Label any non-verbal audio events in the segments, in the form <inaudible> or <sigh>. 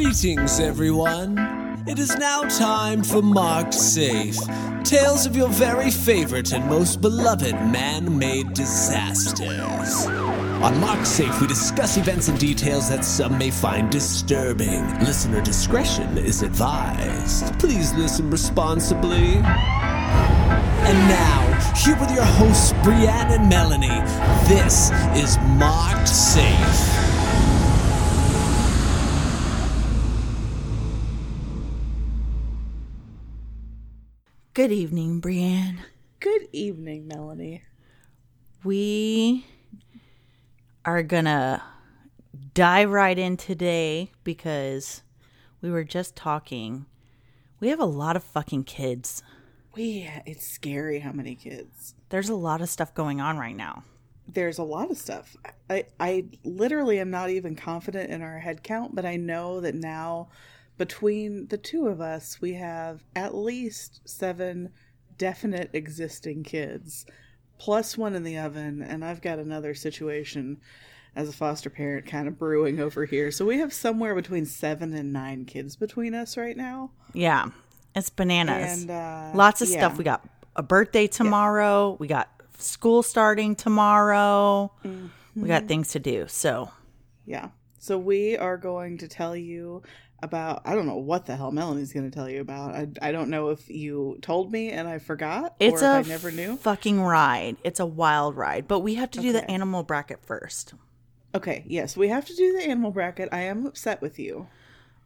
Greetings, everyone. It is now time for Marked Safe. Tales of your very favorite and most beloved man made disasters. On Marked Safe, we discuss events and details that some may find disturbing. Listener discretion is advised. Please listen responsibly. And now, here with your hosts, Brienne and Melanie, this is Marked Safe. Good evening, Brienne. Good evening, Melanie. We are gonna dive right in today because we were just talking. We have a lot of fucking kids. We it's scary how many kids. There's a lot of stuff going on right now. There's a lot of stuff. I I literally am not even confident in our head count, but I know that now between the two of us, we have at least seven definite existing kids, plus one in the oven, and I've got another situation as a foster parent kind of brewing over here. So we have somewhere between seven and nine kids between us right now. Yeah, it's bananas. And, uh, Lots of yeah. stuff. We got a birthday tomorrow. We got school starting tomorrow. We got things to do. So Yeah. So we are going to tell you about I don't know what the hell Melanie's going to tell you about. I, I don't know if you told me and I forgot it's or a if I never knew. fucking ride. It's a wild ride. But we have to do the animal bracket first. Okay, yes, we have to do the animal bracket. I am upset with you.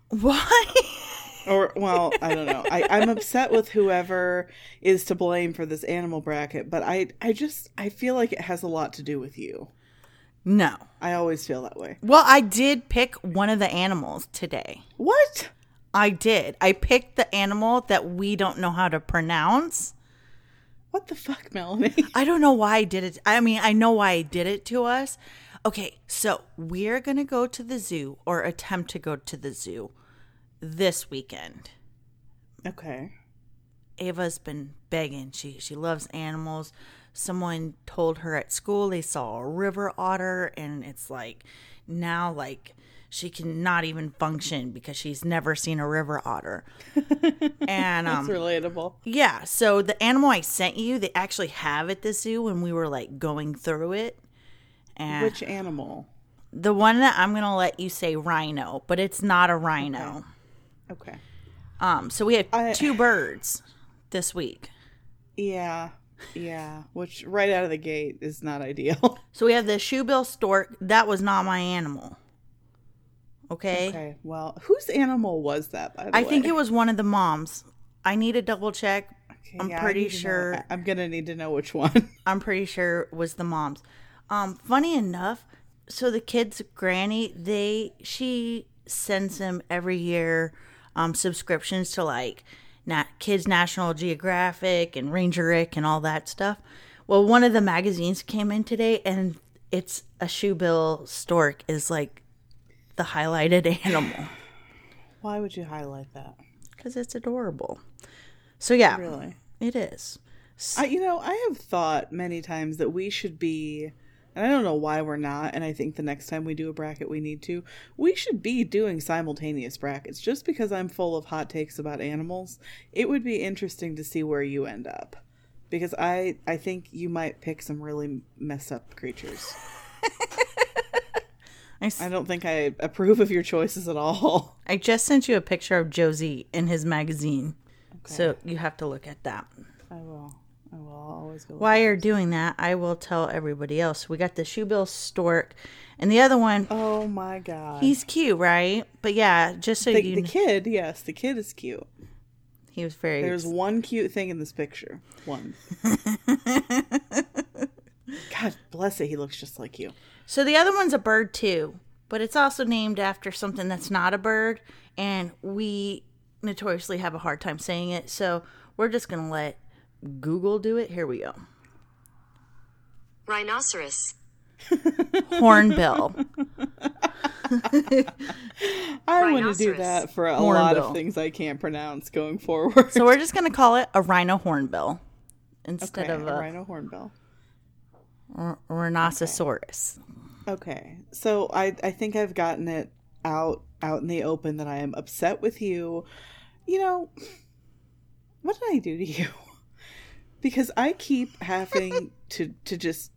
Why? Or well, I don't know. I, I'm <laughs> upset with whoever is to blame for this animal bracket, but I I just I feel like it has a lot to do with you. No. I always feel that way. Well, I did pick one of the animals today. What? I did. I picked the animal that we don't know how to pronounce. What the fuck, Melanie? <laughs> I don't know why I did it. I mean, I know why I did it to us. Okay, so we're going to go to the zoo or attempt to go to the zoo this weekend. Okay. Ava's been begging. She she loves animals. Someone told her at school they saw a river otter and it's like now like she can not even function because she's never seen a river otter. <laughs> and um It's relatable. yeah, so the animal I sent you, they actually have at the zoo when we were like going through it. And Which animal? the one that I'm going to let you say rhino, but it's not a rhino. Okay. Um so we have I- two birds this week. Yeah. Yeah. Which right out of the gate is not ideal. <laughs> So we have the shoebill stork. That was not my animal. Okay. okay. Well, whose animal was that, by the way? I way? think it was one of the moms. I need to double check. Okay, I'm yeah, pretty know- sure. I- I'm gonna need to know which one. <laughs> I'm pretty sure it was the mom's. Um, funny enough, so the kid's granny, they she sends him every year um subscriptions to like Nat Kids National Geographic and Ranger Rick and all that stuff. Well, one of the magazines came in today and it's a shoebill stork is like the highlighted <laughs> animal Why would you highlight that? because it's adorable. So yeah, Really? it is. I, you know, I have thought many times that we should be, and I don't know why we're not, and I think the next time we do a bracket, we need to. We should be doing simultaneous brackets just because I'm full of hot takes about animals. It would be interesting to see where you end up. Because I, I think you might pick some really messed up creatures. <laughs> I, s- I don't think I approve of your choices at all. <laughs> I just sent you a picture of Josie in his magazine. So you have to look at that. I will. I will always go. While you're doing that, I will tell everybody else. We got the shoebill stork, and the other one. Oh my god. He's cute, right? But yeah, just so the, you, the kid, yes, the kid is cute. he was very. There's one cute thing in this picture. One. <laughs> God bless it, he looks just like you. So the other one's a bird too, but it's also named after something that's not a bird, and we notoriously have a hard time saying it. So we're just gonna let Google do it. Here we go. Rhinoceros. <laughs> Hornbill. I want to do that for a lot of things I can't pronounce going forward. so we're just gonna call it a rhino hornbill instead okay, of a a rhino hornbill. r- rhinoceros. Okay, so I I think I've gotten it out out in the open that I am upset with you. You know, what did I do to you? Because I keep having <laughs> to to just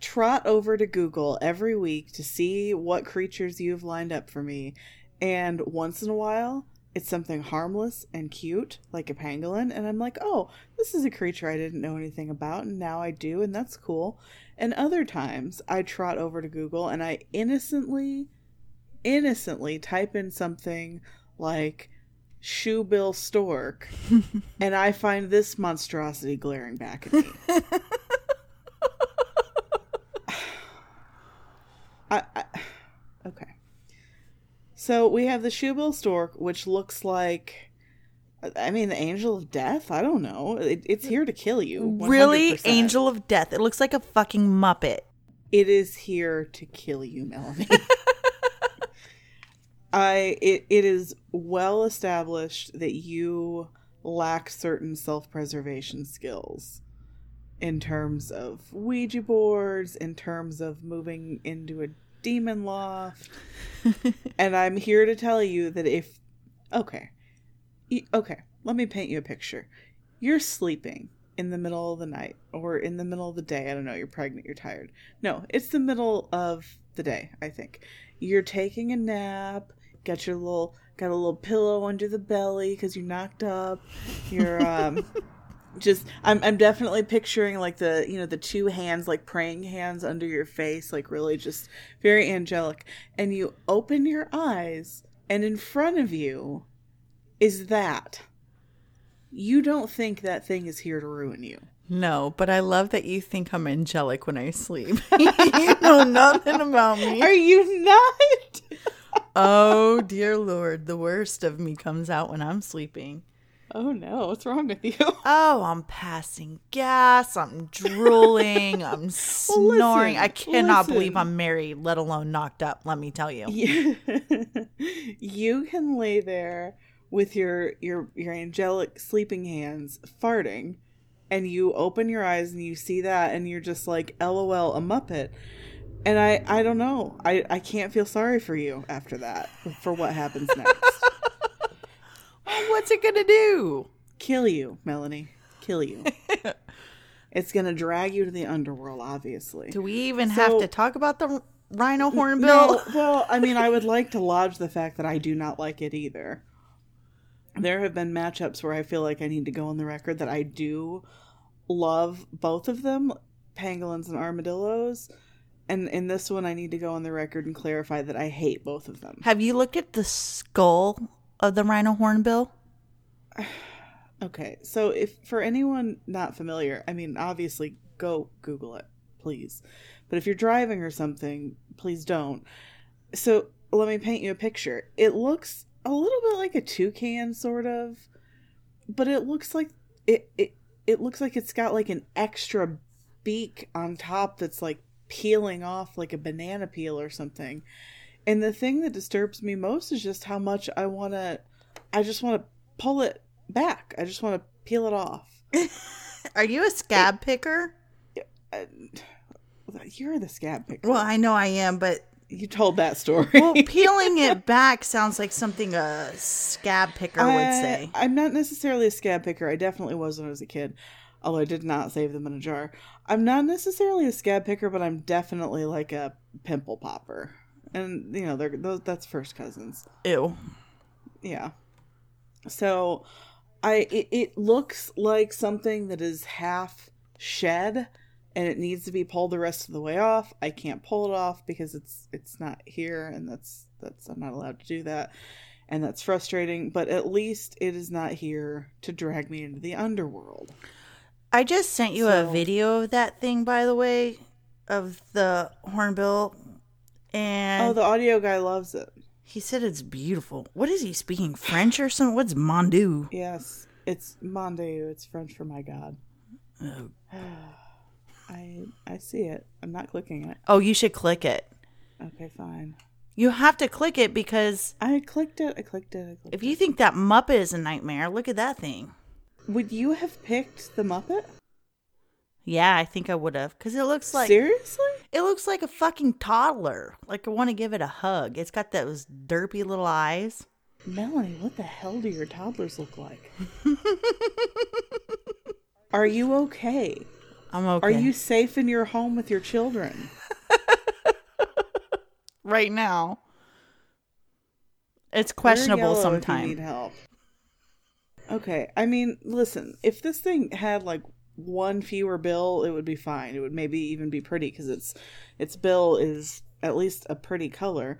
trot over to Google every week to see what creatures you've lined up for me. And once in a while, it's something harmless and cute, like a pangolin, and I'm like, oh, this is a creature I didn't know anything about, and now I do, and that's cool. And other times, I trot over to Google and I innocently, innocently type in something like shoebill stork, <laughs> and I find this monstrosity glaring back at me. <laughs> I, I, okay. So we have the shoebill stork, which looks like, I mean, the angel of death. I don't know. It, it's here to kill you. Really? 100%. Angel of Death. It looks like a fucking Muppet. It is here to kill you, Melanie. <laughs> I it it is well established that you lack certain self-preservation skills in terms of Ouija boards, in terms of moving into a demon loft. <laughs> and I'm here to tell you that if okay. Okay, let me paint you a picture. You're sleeping in the middle of the night or in the middle of the day. I don't know, you're pregnant, you're tired. No, it's the middle of the day, I think. You're taking a nap, got your little got a little pillow under the belly cuz you're knocked up. You're um <laughs> just I'm I'm definitely picturing like the, you know, the two hands like praying hands under your face like really just very angelic and you open your eyes and in front of you is that. You don't think that thing is here to ruin you. No, but I love that you think I'm angelic when I sleep. <laughs> you know nothing about me. Are you not? <laughs> Oh, dear Lord. The worst of me comes out when I'm sleeping. Oh no, what's wrong with you? <laughs> Oh, I'm passing gas. I'm drooling. <laughs> I'm snoring. I cannot listen. believe I'm married, let alone knocked up, let me tell you. you, <laughs> you can lay there with your your your angelic sleeping hands farting and you open your eyes and you see that and you're just like lol a muppet and i i don't know i i can't feel sorry for you after that for what happens next <laughs> What's it going to do? kill you melanie kill you <laughs> it's gonna drag you to the underworld obviously Do we even have to talk about the rhino hornbill? No, well, I mean, I would like to lodge the fact that I do not like it either. There have been matchups where I feel like I need to go on the record that I do love both of them, pangolins and armadillos. And in this one, I need to go on the record and clarify that I hate both of them. Have you looked at the skull of the rhino hornbill? <sighs> Okay, so if for anyone not familiar, I mean, obviously, go Google it, please. But if you're driving or something, please don't. So let me paint you a picture. It looks a little bit like a toucan, sort of, but it looks like it. It it looks like it's got like an extra beak on top that's like peeling off like a banana peel or something. And the thing that disturbs me most is just how much I want to. I just want to pull it back. I just want to peel it off. <laughs> Are you a scab picker? And- uh, <sighs> You're the scab picker. Well, I know I am, but you told that story. <laughs> well, <laughs> peeling it back sounds like something a scab picker would I- say. I'm not necessarily a scab picker. I definitely was when I was a kid, although I did not save them in a jar. I'm not necessarily a scab picker, but I'm definitely like a pimple popper. And you know, they're those that's first cousins. Ew. Yeah. So, I it, it looks like something that is half shed and it needs to be pulled the rest of the way off. I can't pull it off because it's it's not here and that's that's I'm not allowed to do that. And that's frustrating, but at least it is not here to drag me into the underworld. I just sent you a video of that thing, by the way, of the hornbill, oh, and Oh, the audio guy loves it. he said it's beautiful. What is he speaking French or something? What's Mon Dieu? Yes, it's Mon Dieu. It's French for my god. Oh. <sighs> I I see it. I'm not clicking it. Oh, you should click it. Okay, fine. You have to click it because I clicked it. I clicked it. I clicked if you think that Muppet is a nightmare, look at that thing. Would you have picked the Muppet? Yeah, I think I would have because it looks like Seriously? It looks like a fucking toddler. Like I want to give it a hug. It's got those derpy little eyes. Melanie, what the hell do your toddlers look like? <laughs> Are you okay? I'm okay. Are you safe in your home with your children? <laughs> right now? It's questionable sometimes. need help. Okay, I mean, listen, if this thing had like one fewer bill, it would be fine. It would maybe even be pretty because its its bill is at least a pretty color.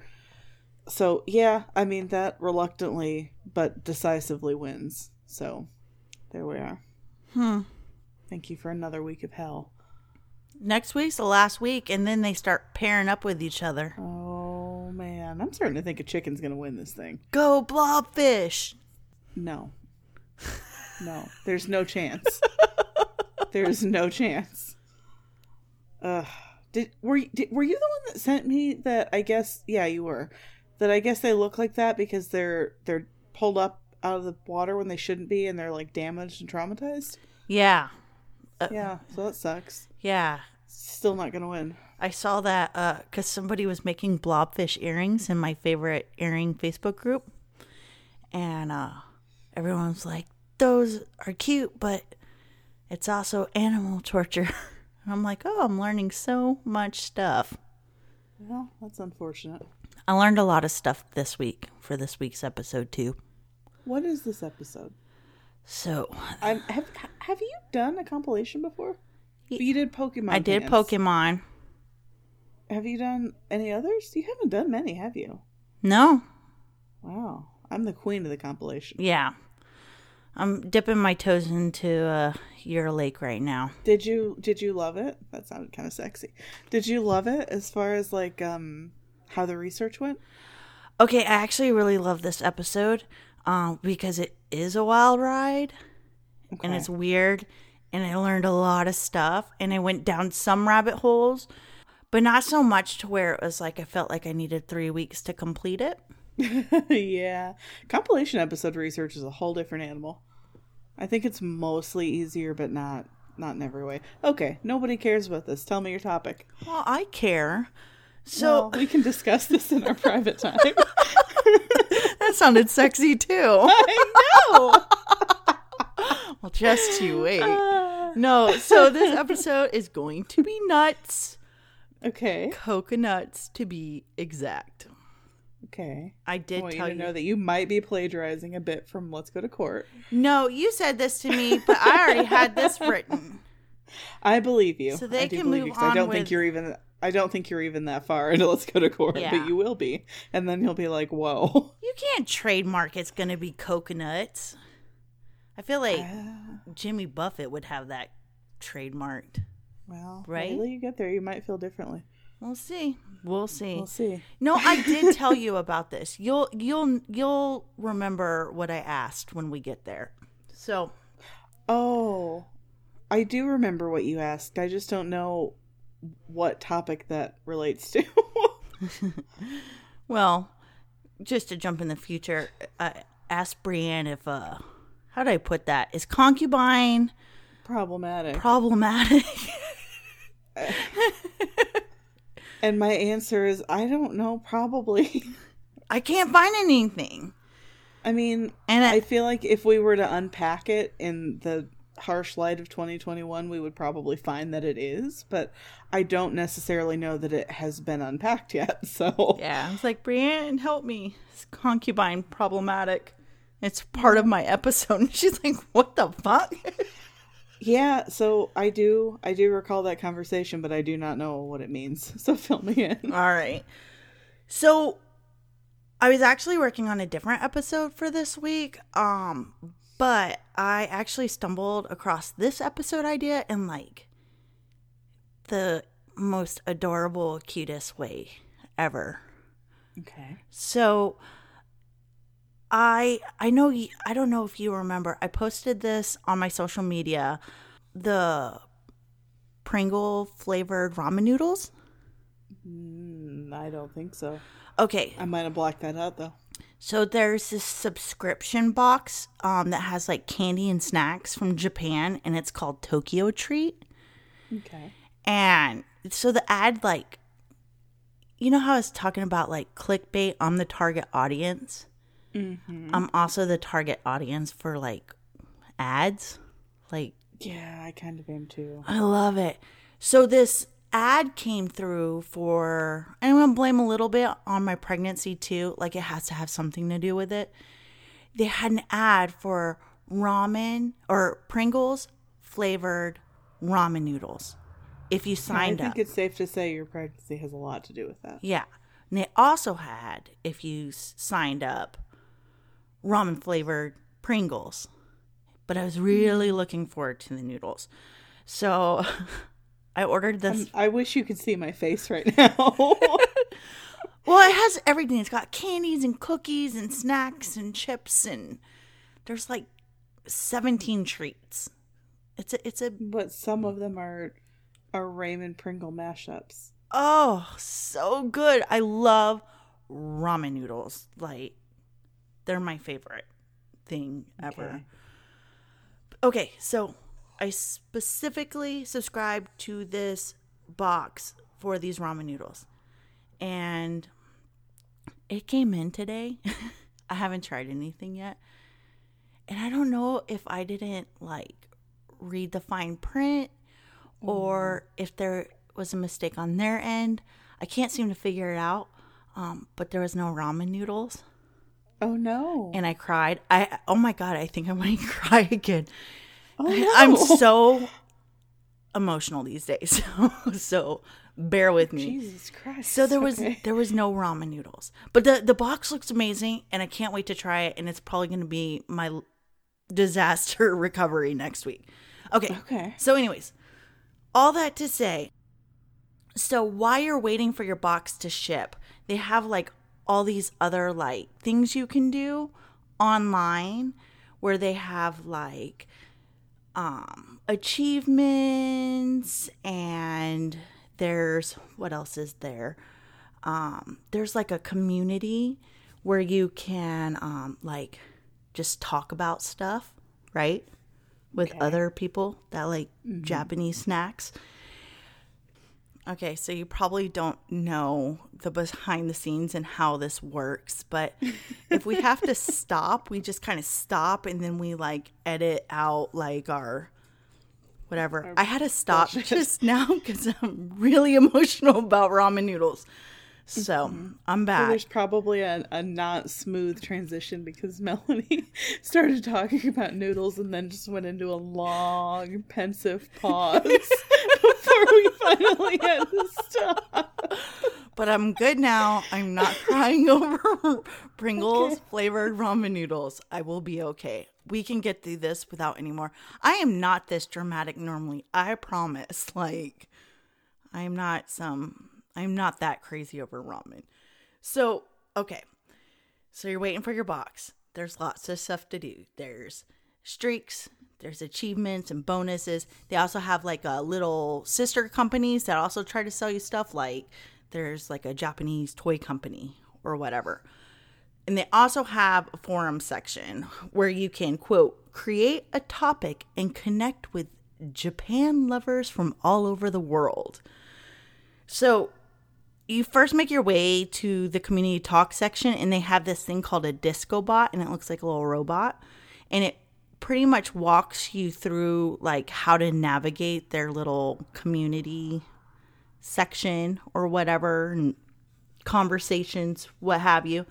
So yeah, I mean that reluctantly but decisively wins. So there we are. Hmm. Thank you for another week of hell. Next week's the last week, and then they start pairing up with each other. Oh man, I'm starting to think a chicken's gonna win this thing. Go blobfish. No. No. There's no chance. There's no chance. Ugh. Did were you, did, were you the one that sent me that I guess yeah, you were. That I guess they look like that because they're they're pulled up out of the water when they shouldn't be and they're like damaged and traumatized? Yeah, Yeah, so that sucks. yeah. Still not going to win. I saw that because somebody was making blobfish earrings in my favorite earring Facebook group, and uh, everyone was like, "Those are cute, but it's also animal torture." And <laughs> I'm like, "Oh, I'm learning so much stuff." Well, that's unfortunate. I learned a lot of stuff this week for this week's episode too. What is this episode? So I'm, have have you done a compilation before? You did Pokemon. I did Dance. Pokemon. Have you done any others? You haven't done many, have you? No, Wow. I'm the queen of the compilation. yeah, I'm dipping my toes into uh, your lake right now. Did you did you love it? That sounded kind of sexy. Did you love it as far as like um how the research went? Okay, I actually really love this episode um, because it is a wild ride and it's weird, and I learned a lot of stuff, and I went down some rabbit holes, but not so much to where it was like I felt like I needed three weeks to complete it. <laughs> yeah. Compilation episode research is a whole different animal. I think it's mostly easier but not not in every way. Okay, nobody cares about this. Tell me your topic. Well, I care. So So we can discuss this in our private time. <laughs> that sounded sexy too. <laughs> I know. Well, just you wait. Uh. No, so this episode is going to be nuts. Okay. Coconuts to be exact. Okay. I I did want you tell to you. know that you might be plagiarizing a bit from Let's Go to Court. No, you said this to me, but I already had this <laughs> written. I believe you. So they I can move you, 'cause I on don't with- think you're even. I don't think you're even that far <laughs> into Let's Go to Court, Yeah. but you will be, and then you'll be like, "Whoa." You can't trademark it's going to be coconuts. I feel like Ah. Jimmy Buffett would have that trademarked. Well, Right? Until you get there, you might feel differently. We'll see. We'll see. We'll see. No, I did <laughs> tell you about this. You'll you'll you'll remember what I asked when we get there. So, Oh, I do remember what you asked. I just don't know what topic that relates to. <laughs> well, just to jump in the future, I asked Brienne if uh how do I put that? Is concubine Problematic. problematic? <laughs> and my answer is, I don't know. Probably. I can't find anything. I mean, And I- I feel like if we were to unpack it in the harsh light of 2021, we would probably find that it is, but I don't necessarily know that it has been unpacked <laughs> yet. So, Yeah, I was like, Brienne, help me. Is concubine problematic? It's part of my episode. <laughs> And she's like, what the fuck? <laughs> yeah, so I do I do recall that conversation, but I do not know what it means. <laughs> So fill me in. All right. So I was actually working on a different episode for this week. Um, but I actually stumbled across this episode idea in like the most adorable, cutest way ever. Okay. So I I know I don't know if you remember. I posted this on my social media. The Pringle flavored ramen noodles. Mm, I don't think so. Okay, I might have blocked that out though. so there's this subscription box um, that has like candy and snacks from Japan, and it's called Tokyo Treat. Okay. And so the ad like you know how I was talking about like clickbait I'm the target audience Mm-hmm. i'm also the target audience for like ads like Yeah, I kind of am too. I love it. So this ad came through for I'm gonna blame a little bit on my pregnancy too. Like it has to have something to do with it. They had an ad for ramen or Pringles flavored ramen noodles. If you signed up, I think up. it's safe to say your pregnancy has a lot to do with that. Yeah. And they also had, if you s- signed up, ramen flavored Pringles. But I was really looking forward to the noodles. So <laughs> I ordered this. I wish you could see my face right now. <laughs> well, it has everything. It's got candies and cookies and snacks and chips and there's like 17 treats. It's a, it's a, but some of them are are ramen Pringle mashups. oh, so good. I love ramen noodles. Like, they're my favorite thing ever. Okay. Okay, so I specifically subscribed to this box for these ramen noodles. And it came in today. <laughs> I haven't tried anything yet. And I don't know if I didn't like read the fine print or if there was a mistake on their end. I can't seem to figure it out. Um, but there was no ramen noodles Oh no. and I cried. I oh my god, I think I might <laughs> cry again. oh, no. I'm so emotional these days. <laughs> so bear with me. Jesus Christ. So there was Okay. there was no ramen noodles. But the the box looks amazing and I can't wait to try it and it's probably going to be my disaster <laughs> recovery next week. Okay. Okay. So anyways, all that to say, so while you're waiting for your box to ship, they have like all these other like things you can do online where they have like um achievements and there's what else is there? Um there's like a community where you can um like just talk about stuff, right? With other people that like Japanese snacks. Okay, so you probably don't know the behind the scenes and how this works, but <laughs> if we have to stop, we just kind of stop and then we like edit out like our whatever. I had to stop just <laughs> now because I'm really emotional about ramen noodles. So mm-hmm. I'm So back. there's probably a, a not smooth transition because <laughs> Melanie started talking about noodles and then just went into a long, pensive <laughs> pause before we finally had to stop. But I'm good now. I'm not crying <laughs> over Pringles flavored ramen noodles. I will be okay. We can get through this without any more. I am not this dramatic normally. I promise. Like, I'm not some, I'm not that crazy over ramen. So, okay. So you're waiting for your box. There's lots of stuff to do. There's streaks, there's achievements and bonuses. They also have like a little sister companies that also try to sell you stuff like there's like a Japanese toy company or whatever. And they also have a forum section where you can quote create a topic and connect with Japan lovers from all over the world. So you first make your way to the community talk section and they have this thing called a disco bot and it looks like a little robot. And it pretty much walks you through like how to navigate their little community section or whatever and conversations what have you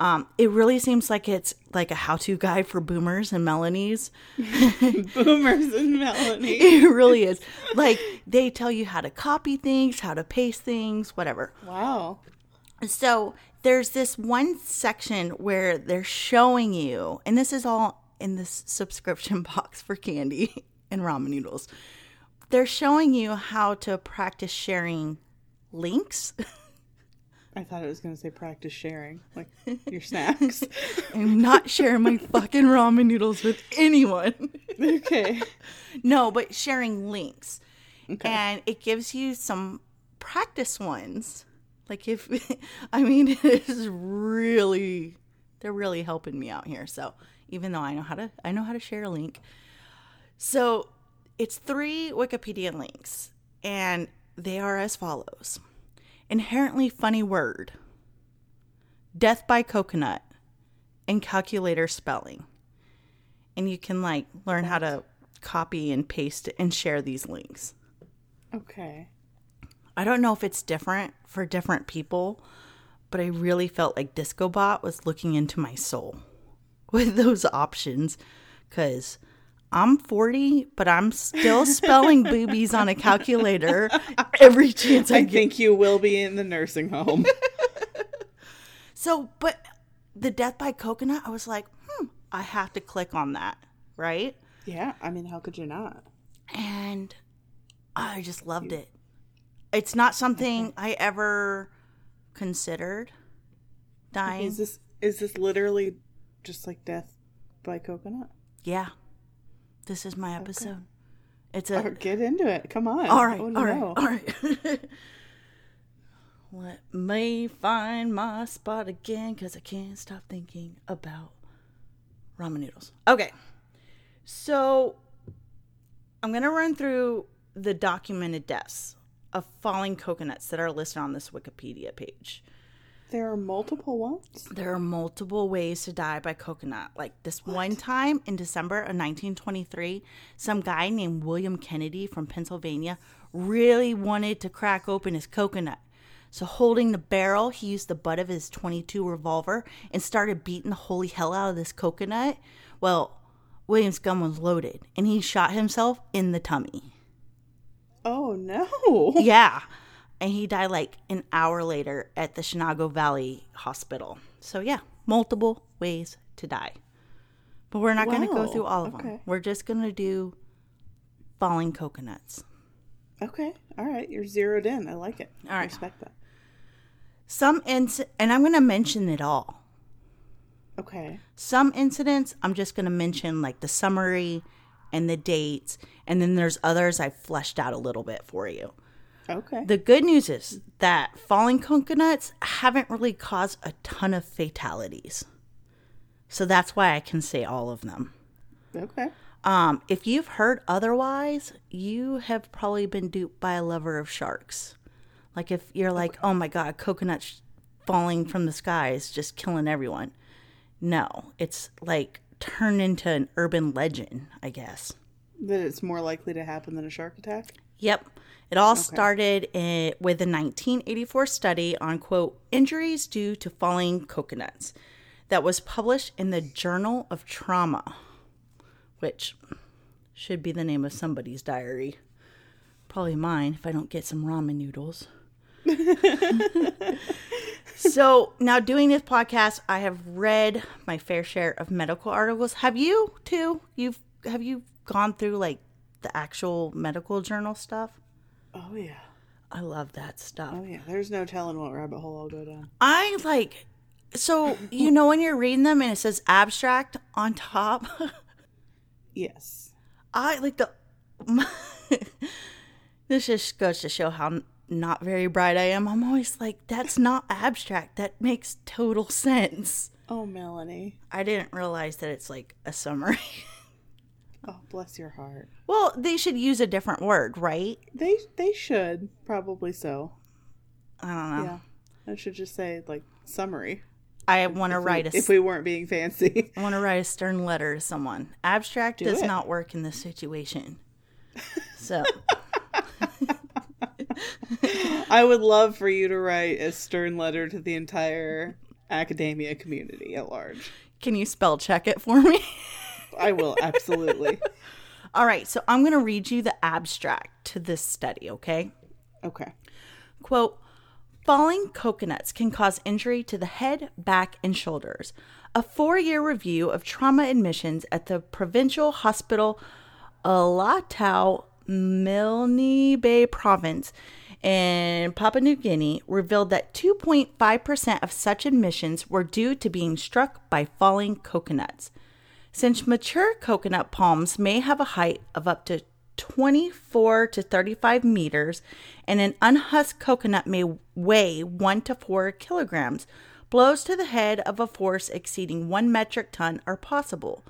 um, it really seems like it's like a how-to guide for boomers and melanies <laughs> Boomers and Melanie. <laughs> it really is like they tell you how to copy things how to paste things whatever Wow. so there's this one section where they're showing you, and this is all in this subscription <laughs> box for candy and ramen noodles. They're showing you how to practice sharing links. I thought it was going to say practice sharing, like <laughs> your snacks. <laughs> I'm not sharing my fucking ramen noodles with anyone. <laughs> okay. No, but sharing links. And it gives you some practice ones. Like if I mean it is really they're really helping me out here. So even though I know how to I know how to share a link. So it's three Wikipedia links and they are as follows inherently funny word, death by coconut, and calculator spelling. And you can like learn how to copy and paste and share these links. Okay. I don't know if it's different for different people, but I really felt like Discobot was looking into my soul <laughs> with those options because I'm 40, but I'm still spelling boobies on a calculator every chance I I get. think you will be in the nursing home. <laughs> So, but the death by coconut, I was like, hmm, I have to click on that, right? yeah, I mean, how could you not? And I just loved it. It's not something I ever considered dying. Is this is this literally just like death by coconut? Yeah. This is my episode. It's Or a oh, get into it. Come on. all right, Oh, all right, no. all right. <laughs> Let me find my spot again because I can't stop thinking about ramen noodles. Okay, so I'm gonna run through the documented deaths of falling coconuts that are listed on this Wikipedia page. There are multiple ones. There are multiple ways to die by coconut. Like this one time in December of 1923, some guy named William Kennedy from Pennsylvania really wanted to crack open his coconut. So, holding the barrel, he used the butt of his 22 revolver and started beating the holy hell out of this coconut. Well, William's gun was loaded and he shot himself in the tummy. Oh no. <laughs> Yeah. And he died like an hour later at the Shenango Valley Hospital. So, yeah, multiple ways to die. But we're not going to go through all of them. We're just going to do falling coconuts. Okay. All right. You're zeroed in. I like it. All I respect that. Some inc- and I'm going to mention it all. Okay. Some incidents, I'm just going to mention like the summary and the dates. And then there's others I fleshed out a little bit for you. Okay. The good news is that falling coconuts haven't really caused a ton of fatalities. So that's why I can say all of them. okay. Um, if you've heard otherwise, you have probably been duped by a lover of sharks. Like if you're like, oh my god, coconuts falling from the sky is just killing everyone. No, it's like turned into an urban legend, I guess. That it's more likely to happen than a shark attack. Yep. It all started in, with a 1984 study on, quote, injuries due to falling coconuts that was published in the Journal of Trauma, which should be the name of somebody's diary. Probably mine if I don't get some ramen noodles. <laughs> so now doing this podcast, I have read my fair share of medical articles. Have you too? You've have you gone through like the actual medical journal stuff? Oh yeah. I love that stuff. Oh yeah. There's no telling what rabbit hole I'll go down. I like so you know when you're reading them and it says abstract on top. <laughs> Yes. I like the. <laughs> this just goes to show how not very bright I am. I'm always like, that's not abstract. That makes total sense. Oh Melanie. I didn't realize that it's like a summary. <laughs> Oh bless your heart. well, they should use a different word, right? They they should probably so. I don't know. Yeah. I should just say like summary. I want to If we- write a if we weren't being fancy. I want to write a stern letter to someone. Abstract does it. not work in this situation. So, <laughs> I would love for you to write a stern letter to the entire academia community at large. can you spell check it for me? <laughs> I will absolutely. <laughs> All right, so I'm going to read you the abstract to this study, okay? Okay. Quote Falling coconuts can cause injury to the head, back, and shoulders. A four year review of trauma admissions at the Provincial Hospital Alotau, Milne Bay Province in Papua New Guinea revealed that 2.5% of such admissions were due to being struck by falling coconuts. Since mature coconut palms may have a height of up to 24 to 35 meters, and an unhusked coconut may weigh 1 to 4 kilograms, blows to the head of a force exceeding 1 metric ton are possible.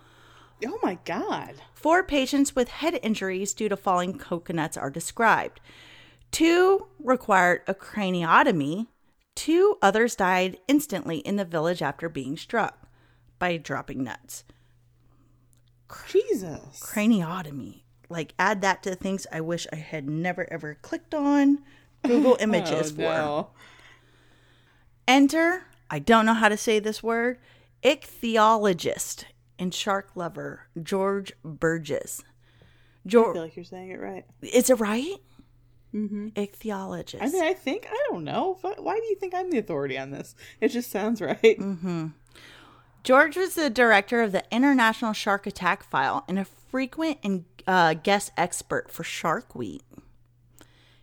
Oh my god. Four patients with head injuries due to falling coconuts are described. Two required a craniotomy. Two others died instantly in the village after being struck by dropping nuts. Jesus. Craniotomy. Like, add that to things I wish I had never ever clicked on. Google <laughs> images oh, for. no. Enter, I don't know how to say this word, ichthyologist and shark lover George Burgess. I feel like you're saying it right. is it right? Mm-hmm. Ichthyologist. I mean, I think I don't know. Why why do you think I'm the authority on this? It just sounds right. George was the director of the International Shark Attack File and a frequent and uh, guest expert for shark week.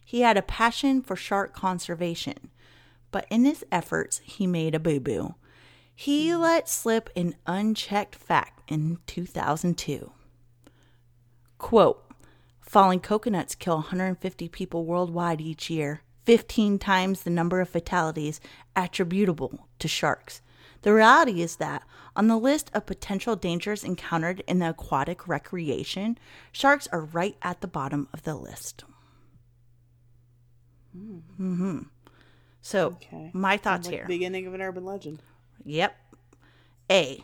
He had a passion for shark conservation, but in his efforts, he made a boo boo. He let slip an unchecked fact in 2002. Quote Falling coconuts kill 150 people worldwide each year, 15 times the number of fatalities attributable to sharks. The reality is that, on the list of potential dangers encountered in the aquatic recreation, sharks are right at the bottom of the list. hmm So, Okay. my thoughts Like here. the beginning of an urban legend. Yep. A.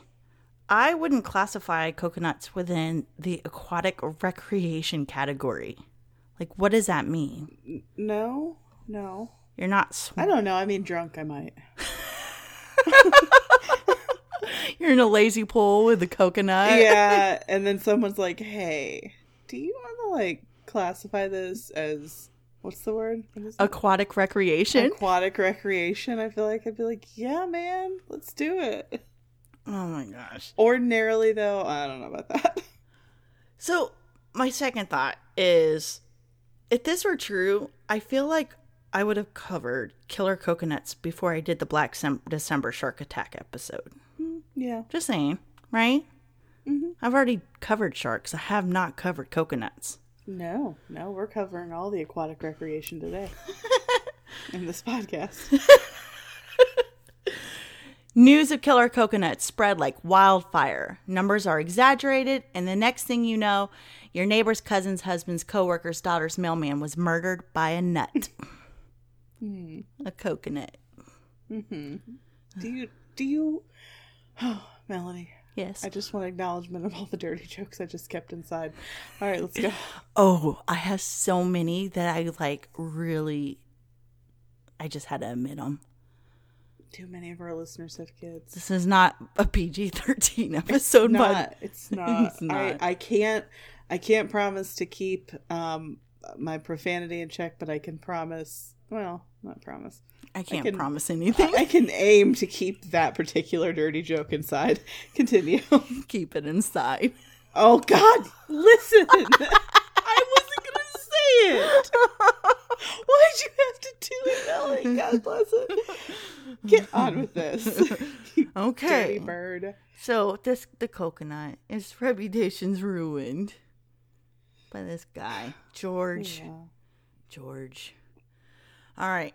I wouldn't classify coconuts within the aquatic recreation category. Like, what does that mean? No, no. You're not sw- I don't know. I mean, drunk. I might. <laughs> <laughs> you're in a lazy pool with a coconut. yeah, <laughs> and then someone's like, "Hey, do you want to like classify this as what's the word? What is it? Aquatic recreation. Aquatic recreation." I feel like I'd be like, "Yeah, man, let's do it." oh my gosh. Ordinarily, though, I don't know about that. <laughs> So, my second thought is if this were true, I feel like I would have covered killer coconuts before I did the Black Sem- December shark attack episode. Yeah, Just saying, right? Mm-hmm. I've already covered sharks. I have not covered coconuts. no, no, we're covering all the aquatic recreation today <laughs> in this podcast. <laughs> News of killer coconuts spread like wildfire. Numbers are exaggerated, and the next thing you know, your neighbor's cousin's husband's coworker's daughter's mailman was murdered by a nut. <laughs> a coconut. Mm-hmm. Do you? Do you? <sighs> Oh, Melanie. Yes. I just want acknowledgement of all the dirty jokes I just kept inside. All right, let's go. <laughs> Oh, I have so many that I like really. I just had to admit them. Too many of our listeners have kids. This is not a PG 13 <laughs> episode, not. but <laughs> It's not. It's not. I, I can't. I can't promise to keep um my profanity in check, but I can promise. Well, not promise. I can't can- promise anything. I can aim to keep that particular dirty joke inside. <laughs> Continue. <laughs> Keep it inside. Oh God! Listen, <laughs> I wasn't gonna say it. Why'd you have to do it, Melanie? God bless it. Get on with this, Okay. dirty bird. So this the coconut, his reputation's ruined by this guy, George. Yeah. George. All right.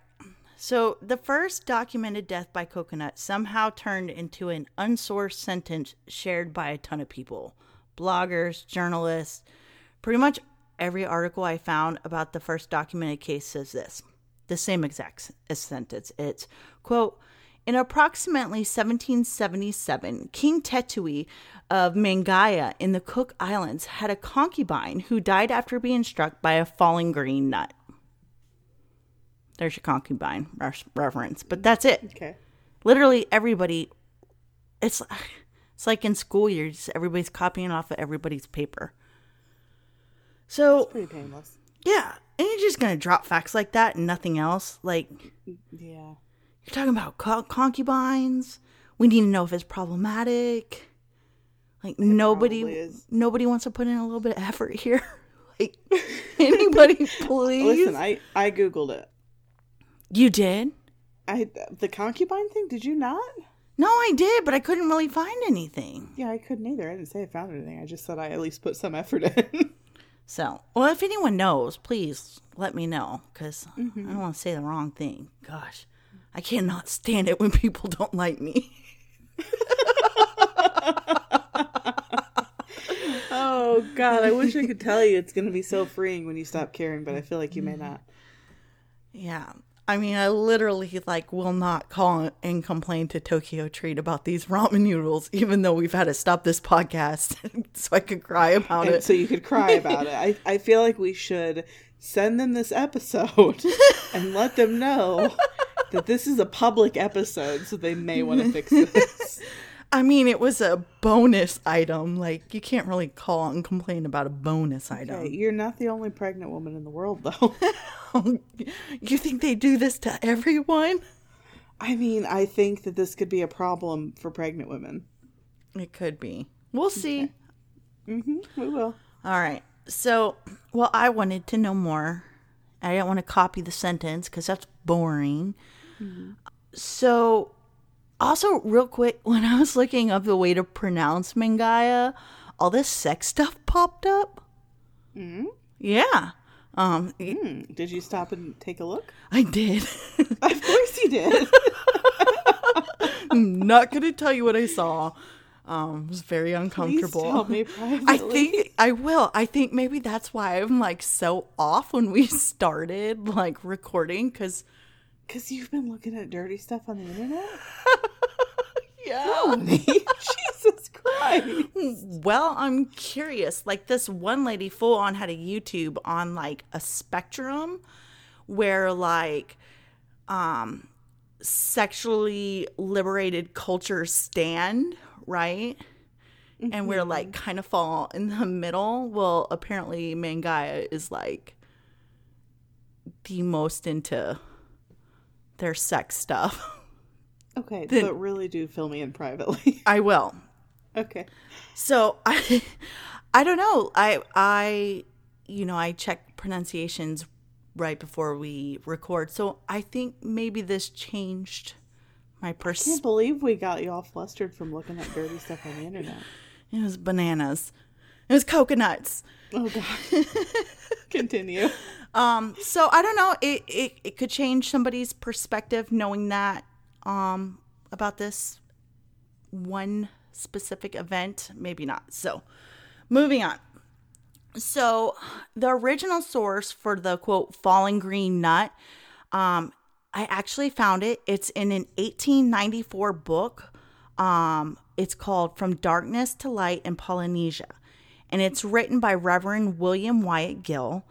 So the first documented death by coconut somehow turned into an unsourced sentence shared by a ton of people. Bloggers, journalists, pretty much every article I found about the first documented case says this. The same exact sentence. It's quote in approximately 1777, King Tetui of Mangaia in the Cook Islands had a concubine who died after being struck by a falling green nut. There's your concubine reference, but that's it. Okay. Literally everybody. It's it's like in school years, everybody's copying off of everybody's paper. So Pretty painless. yeah, and you're just gonna drop facts like that and nothing else. Like Yeah. you're talking about co- concubines. We need to know if it's problematic. Like nobody, nobody wants to put in a little bit of effort here. <laughs> like <laughs> anybody, please. Listen, I I googled it. You did? I the concubine thing. Did you not? No, I did, but I couldn't really find anything. Yeah, I couldn't either. I didn't say I found anything. I just said I at least put some effort in. So, well, if anyone knows, please let me know because mm-hmm. I don't want to say the wrong thing. Gosh, I cannot stand it when people <laughs> don't like me. <laughs> oh God, I wish I could tell you it's gonna be so freeing when you stop caring, but I feel like you may mm-hmm. not. Yeah. I mean, I literally like will not call and complain to Tokyo Treat about these ramen noodles, even though we've had to stop this podcast <laughs> so I could cry about And it. so you could cry about it. I, I feel like we should send them this episode <laughs> and let them know that this is a public episode, so they may want to fix <laughs> this. I mean, it was a bonus item. Like, you can't really call and complain about a bonus item. Okay, you're not the only pregnant woman in the world, though. <laughs> <laughs> you think they do this to everyone? I mean, I think that this could be a problem for pregnant women. It could be. We'll see. Mm-hmm, we will. All right. So, well, I wanted to know more. I didn't want to copy the sentence because that's boring. So, also, real quick, <laughs> when I was looking up the way to pronounce Mangaia, all this sex stuff popped up. Mm-hmm. Yeah. Um, Hmm, Did you stop and take a look? I did. <laughs> Of course you did. I'm not going to tell you what I saw. Um, it was very Please uncomfortable. tell me <laughs> privately. I think I will. I think maybe that's why I'm like so off when we started like recording because because you've been looking at dirty stuff on the internet. <laughs> yeah. <laughs> Jesus Christ! Well, I'm curious. Like this one lady full on had a YouTube on like a spectrum where like um sexually liberated cultures stand, right? And we're like kind of fall in the middle. Well, apparently Mangaia is like the most into their sex stuff. <laughs> Okay, but really do fill me in privately. <laughs> I will. okay. So <laughs> I I don't know. I I you know, I check pronunciations right before we record. So I think maybe this changed my I pers can't believe we got you all flustered from looking at dirty stuff on the internet. it was bananas. It was coconuts. Oh God. Continue. Um so I don't know. It it, it could change somebody's perspective knowing that um about this one specific event, maybe not. So, moving on. So, the original source for the quote falling green nut, um, I actually found it. It's in an 1894 book. Um, it's called From Darkness to Light in Polynesia, and it's written by Reverend William Wyatt Gill.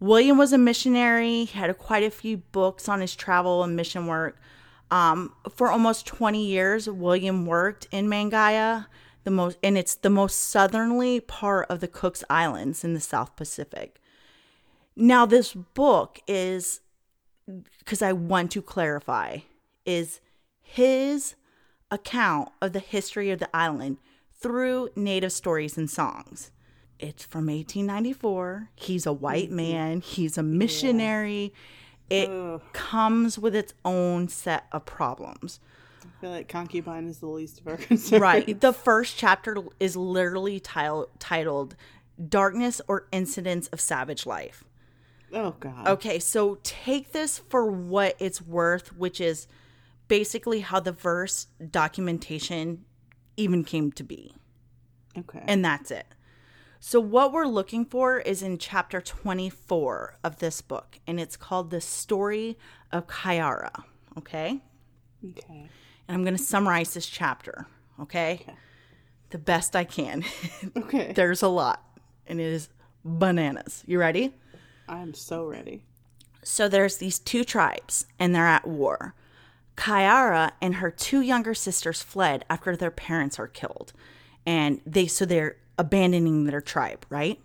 William was a missionary, he had quite a few books on his travel and mission work. Um, for almost 20 years, William worked in Mangaia, the most, and it's the most southerly part of the Cook's Islands in the South Pacific. Now, this book is, because I want to clarify, is his account of the history of the island through native stories and songs. It's from 1894. He's a white mm-hmm. man, he's a missionary. It comes with its own set of problems. I feel like concubine is the least of our <laughs> concerns. Right. The first chapter is literally tile- titled Darkness or Incidents of Savage Life. Oh God. Okay, so take this for what it's worth, which is basically how the verse documentation even came to be. Okay. And that's it. So, what we're looking for is in chapter 24 of this book, and it's called The Story of Kyara. Okay? okay. And I'm going to summarize this chapter. Okay? okay? The best I can. <laughs> Okay. There's a lot, and it is bananas. You ready? I'm so ready. So there's these two tribes, and they're at war. Kyara and her two younger sisters fled after their parents are killed, and they so they're abandoning their tribe, right?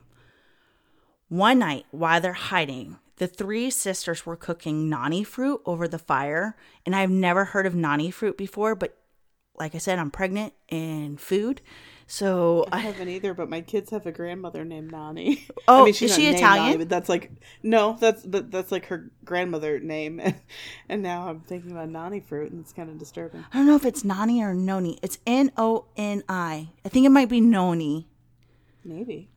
One night, while they're hiding, the three sisters were cooking nani fruit over the fire, and I've never heard of nani fruit before, but like I said, I'm pregnant and food, so I I haven't either, but my kids have a grandmother named Nani. <laughs> Oh, I is she Italian? Nani, but that's like no, that's but that's like her grandmother name, and, <laughs> and now I'm thinking about Nani fruit, and it's kind of disturbing. I don't know if it's nani or noni. It's N O N I. I think it might be noni. Maybe.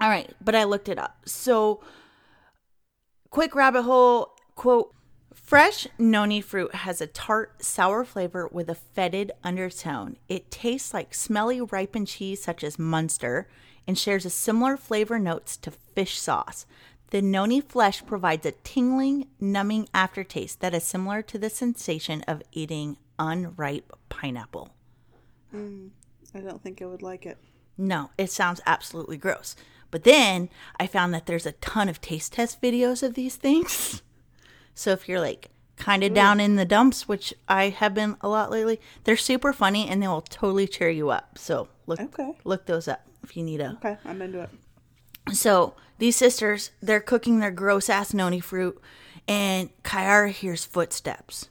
All right, but I looked it up. So, quick rabbit hole quote Fresh noni fruit has a tart, sour flavor with a fetid undertone. It tastes like smelly ripened cheese such as Munster and shares a similar flavor notes to fish sauce. The noni flesh provides a tingling, numbing aftertaste that is similar to the sensation of eating unripe pineapple. Hmm, I don't think I would like it. No, it sounds absolutely gross. But then I found that there's a ton of taste test videos of these things. <laughs> So if you're like kind of down in the dumps, which I have been a lot lately, they're super funny and they will totally cheer you up. So look Okay. look those up if you need a Okay, I'm into it. So these sisters, they're cooking their gross ass noni fruit, and Kyara hears footsteps.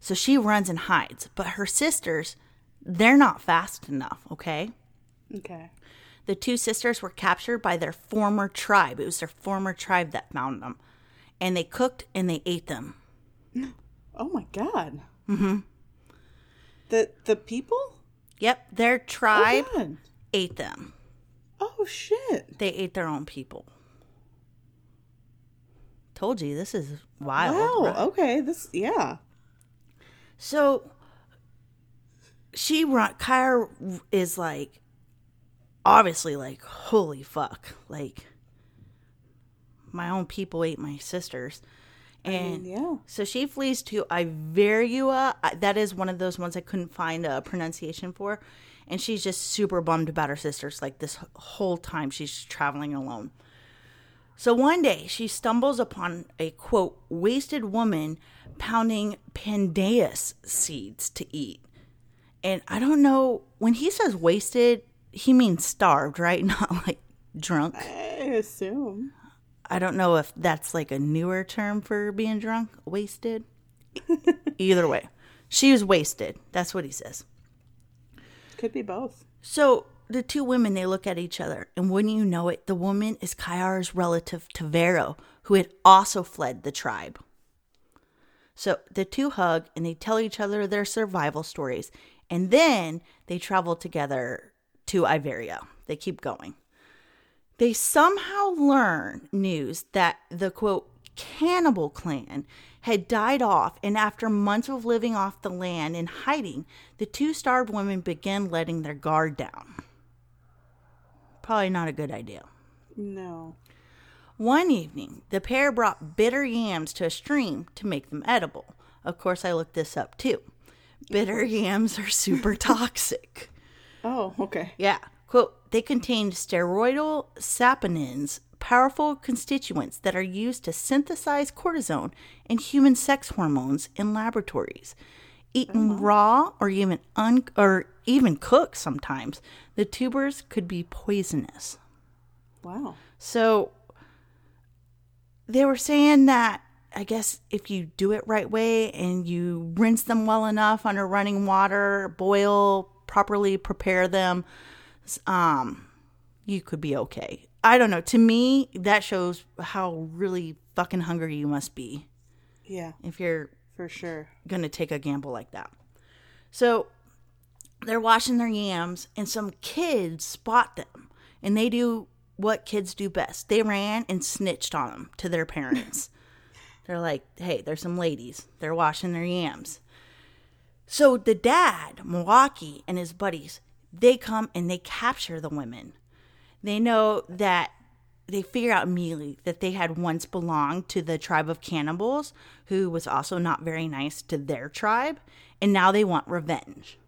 So she runs and hides. But her sisters, they're not fast enough, okay? Okay. The two sisters were captured by their former tribe. It was their former tribe that found them. And they cooked and they ate them. <gasps> Oh my god. Mm-hmm. The the people? Yep, their tribe Oh, ate them. Oh shit. They ate their own people. Told you, this is wild. Wow. right? Okay. This yeah. So she run Kyra is like obviously like holy fuck. Like my own people ate my sisters. And yeah. so she flees to Iveria I- that is one of those ones I couldn't find a pronunciation for. And she's just super bummed about her sisters like this whole time she's traveling alone. So one day she stumbles upon a quote wasted woman pounding pandanus seeds to eat. And I don't know when he says wasted, he means starved, right? <laughs> Not like drunk. I assume. I don't know if that's like a newer term for being drunk, wasted. <laughs> Either way, she was wasted. That's what he says. Could be both. So the two women they look at each other, and wouldn't you know it, the woman is Kyara's relative Tavero, who had also fled the tribe. So the two hug and they tell each other their survival stories, and then they travel together to Iveria. They keep going. They somehow learn news that the quote cannibal clan had died off, and after months of living off the land and hiding, the two starved women began letting their guard down. Probably not a good idea. No. One evening, the pair brought bitter yams to a stream to make them edible. Of course, I looked this up too. Bitter yams are super <laughs> toxic. Oh, okay. Yeah. Quote, they contain steroidal saponins, powerful constituents that are used to synthesize cortisone and human sex hormones in laboratories. Eaten oh, raw or even un- or even cooked sometimes, the tubers could be poisonous. Wow. So they were saying that I guess if you do it right way and you rinse them well enough under running water, boil, properly prepare them, um, you could be okay. I don't know. To me, that shows how really fucking hungry you must be Yeah, if you're for sure. going to take a gamble like that. So they're washing their yams, and some kids spot them, and they do what kids do best. They ran and snitched on them to their parents. <laughs> they're like, hey, there's some ladies. They're washing their yams. So the dad, Milwaukee, and his buddies, they come and they capture the women. They know that they figure out immediately that they had once belonged to the tribe of cannibals, who was also not very nice to their tribe, and now they want revenge.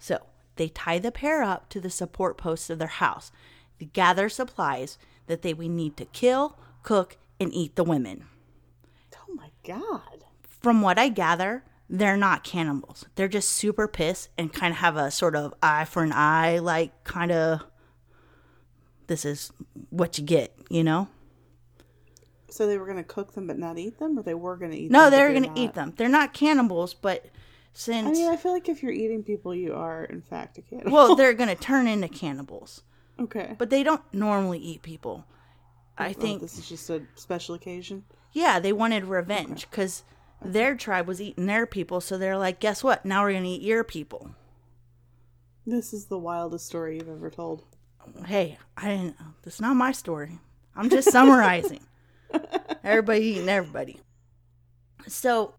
So they tie the pair up to the support posts of their house. They gather supplies that they would need to kill, cook, and eat the women. Oh my god. From what I gather, they're not cannibals. They're just super pissed and kind of have a sort of eye for an eye, like kind of this is what you get, you know? So they were gonna cook them but not eat them, or they were gonna eat No, them? but they're going to eat them. They're not cannibals, but since. I mean, I feel like if you're eating people, you are in fact a cannibal. well, they're <laughs> going to turn into cannibals. okay. But they don't normally eat people. I Oh, think this is just a special occasion. yeah, they wanted revenge cuz their tribe was eating their people, so they're like, "Guess what? Now we're going to eat your people." This is the wildest story you've ever told. Hey, I didn't It's not my story. I'm just summarizing. <laughs> everybody eating everybody. So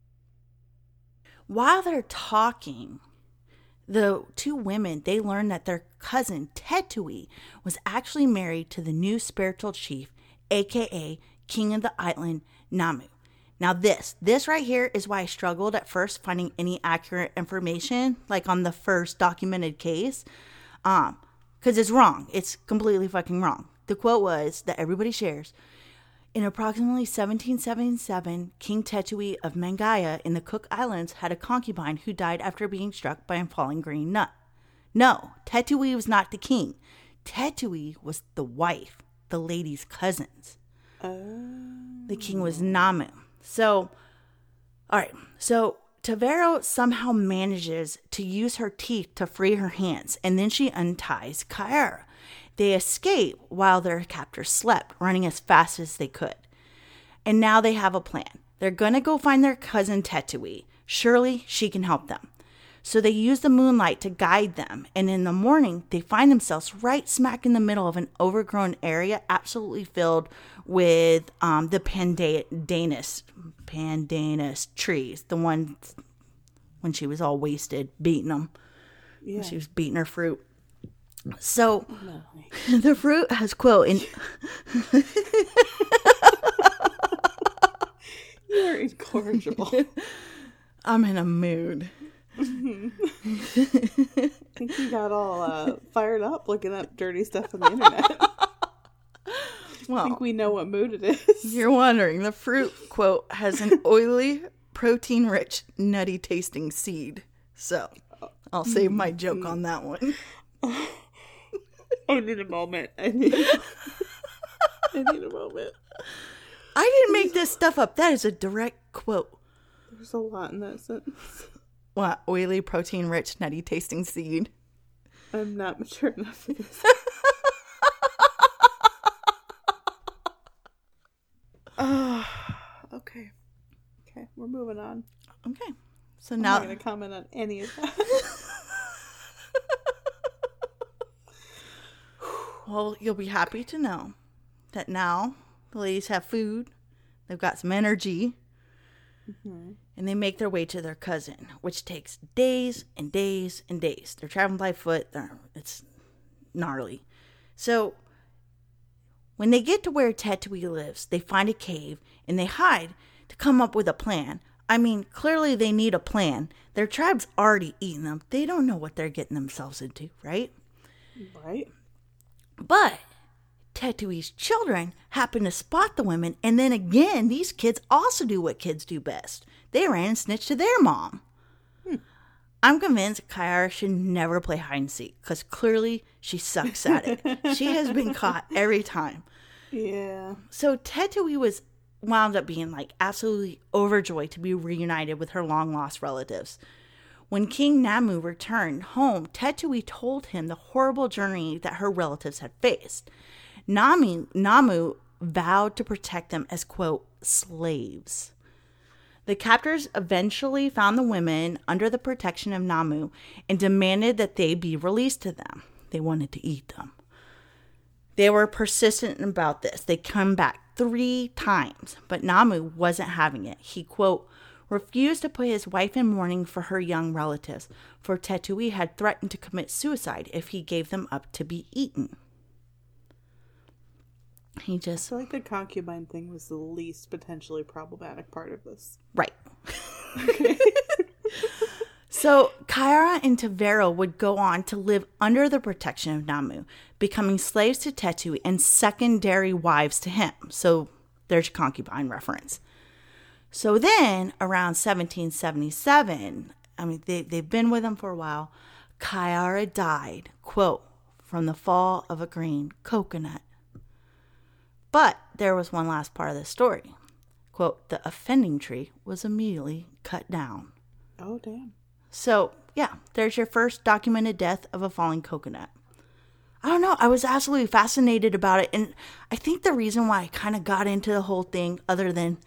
while they're talking, the two women they learn that their cousin Tetui was actually married to the new spiritual chief aka King of the Island, Namu. Now, this, this right here is why I struggled at first finding any accurate information, like on the first documented case, um, because it's wrong. It's completely fucking wrong. The quote was that everybody shares. In approximately 1777, King Tetui of Mangaia in the Cook Islands had a concubine who died after being struck by a falling green nut. No, Tetui was not the king. Tetui was the wife, the lady's cousins. The king was Namu. So, all right. So Tavero somehow manages to use her teeth to free her hands, and then she unties Kaira. They escape while their captors slept, running as fast as they could. And now they have a plan. They're gonna go find their cousin Tetui. Surely she can help them. So they use the moonlight to guide them, and in the morning, they find themselves right smack in the middle of an overgrown area, absolutely filled with um, the pandanus, pandanus trees, the ones when she was all wasted, beating them. Yeah. She was beating her fruit. So <laughs> the fruit has quote in <laughs> You're incorrigible. <laughs> I'm in a mood. <laughs> I think he got all uh, fired up looking up dirty stuff on the internet. Well, <laughs> I think we know what mood it is. You're wondering, the fruit, quote, has an <laughs> oily, protein rich, nutty tasting seed. So I'll save my joke on that one. I need a moment. I need, I need a moment. I didn't make this stuff up. That is a direct quote. There's a lot in that sentence. What? Oily, protein rich, nutty tasting seed. I'm not mature enough for this. <laughs> Ah, okay. Okay, we're moving on. Okay. So now I'm not going to comment on any of that. <laughs> well, you'll be happy to know that now the ladies have food, they've got some energy, mm-hmm. And they make their way to their cousin, which takes days and days and days. They're traveling by foot. They're, it's gnarly. So when they get to where Tetui lives, they find a cave and they hide to come up with a plan. I mean, clearly they need a plan. Their tribe's already eaten them. They don't know what they're getting themselves into, right? right? But Tetui's children happen to spot the women, and then again, these kids also do what kids do best. They ran and snitched to their mom. Hmm. I'm convinced Kyara should never play hide and seek because clearly she sucks at it. <laughs> she has been caught every time. Yeah. So Tetui was wound up being like absolutely overjoyed to be reunited with her long lost relatives. When King Namu returned home, Tetui told him the horrible journey that her relatives had faced. Namu, Namu vowed to protect them as, quote, slaves. The captors eventually found the women under the protection of Namu and demanded that they be released to them. They wanted to eat them. They were persistent about this. They come back three times, but Namu wasn't having it. He, quote, refused to put his wife in mourning for her young relatives, for Tetui had threatened to commit suicide if he gave them up to be eaten. He I just, feel like the concubine thing was the least potentially problematic part of this. right. Okay. <laughs> so Kyra and Tavero would go on to live under the protection of Namu, becoming slaves to Tetu and secondary wives to him. So there's your concubine reference. So then, around 1777, I mean, they, they've been with him for a while. Kyara died, quote, from the fall of a green coconut. But there was one last part of the story. Quote, the offending tree was immediately cut down. Oh, damn. So, yeah, there's your first documented death of a falling coconut. I don't know. I was absolutely fascinated about it. And I think the reason why I kind of got into the whole thing, other than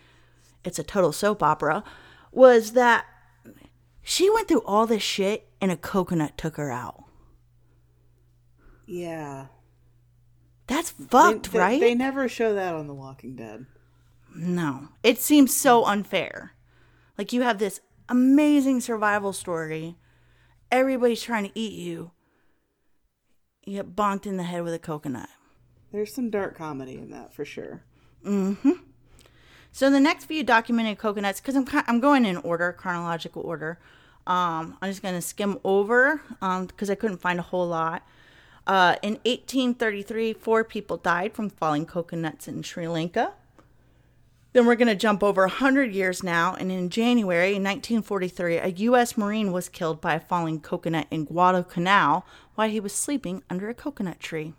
it's a total soap opera, was that she went through all this shit and a coconut took her out. Yeah. That's fucked, they, right? They never show that on The Walking Dead. No, it seems so unfair. Like you have this amazing survival story, everybody's trying to eat you. You get bonked in the head with a coconut. There's some dark comedy in that for sure. Mm-hmm. So the next few documented coconuts, because I'm I'm going in order, chronological order. Um, I'm just going to skim over because I couldn't find a whole lot. Uh, in 1833, four people died from falling coconuts in Sri Lanka. Then we're going to jump over 100 years now, and in January 1943, a U.S. Marine was killed by a falling coconut in Guadalcanal while he was sleeping under a coconut tree.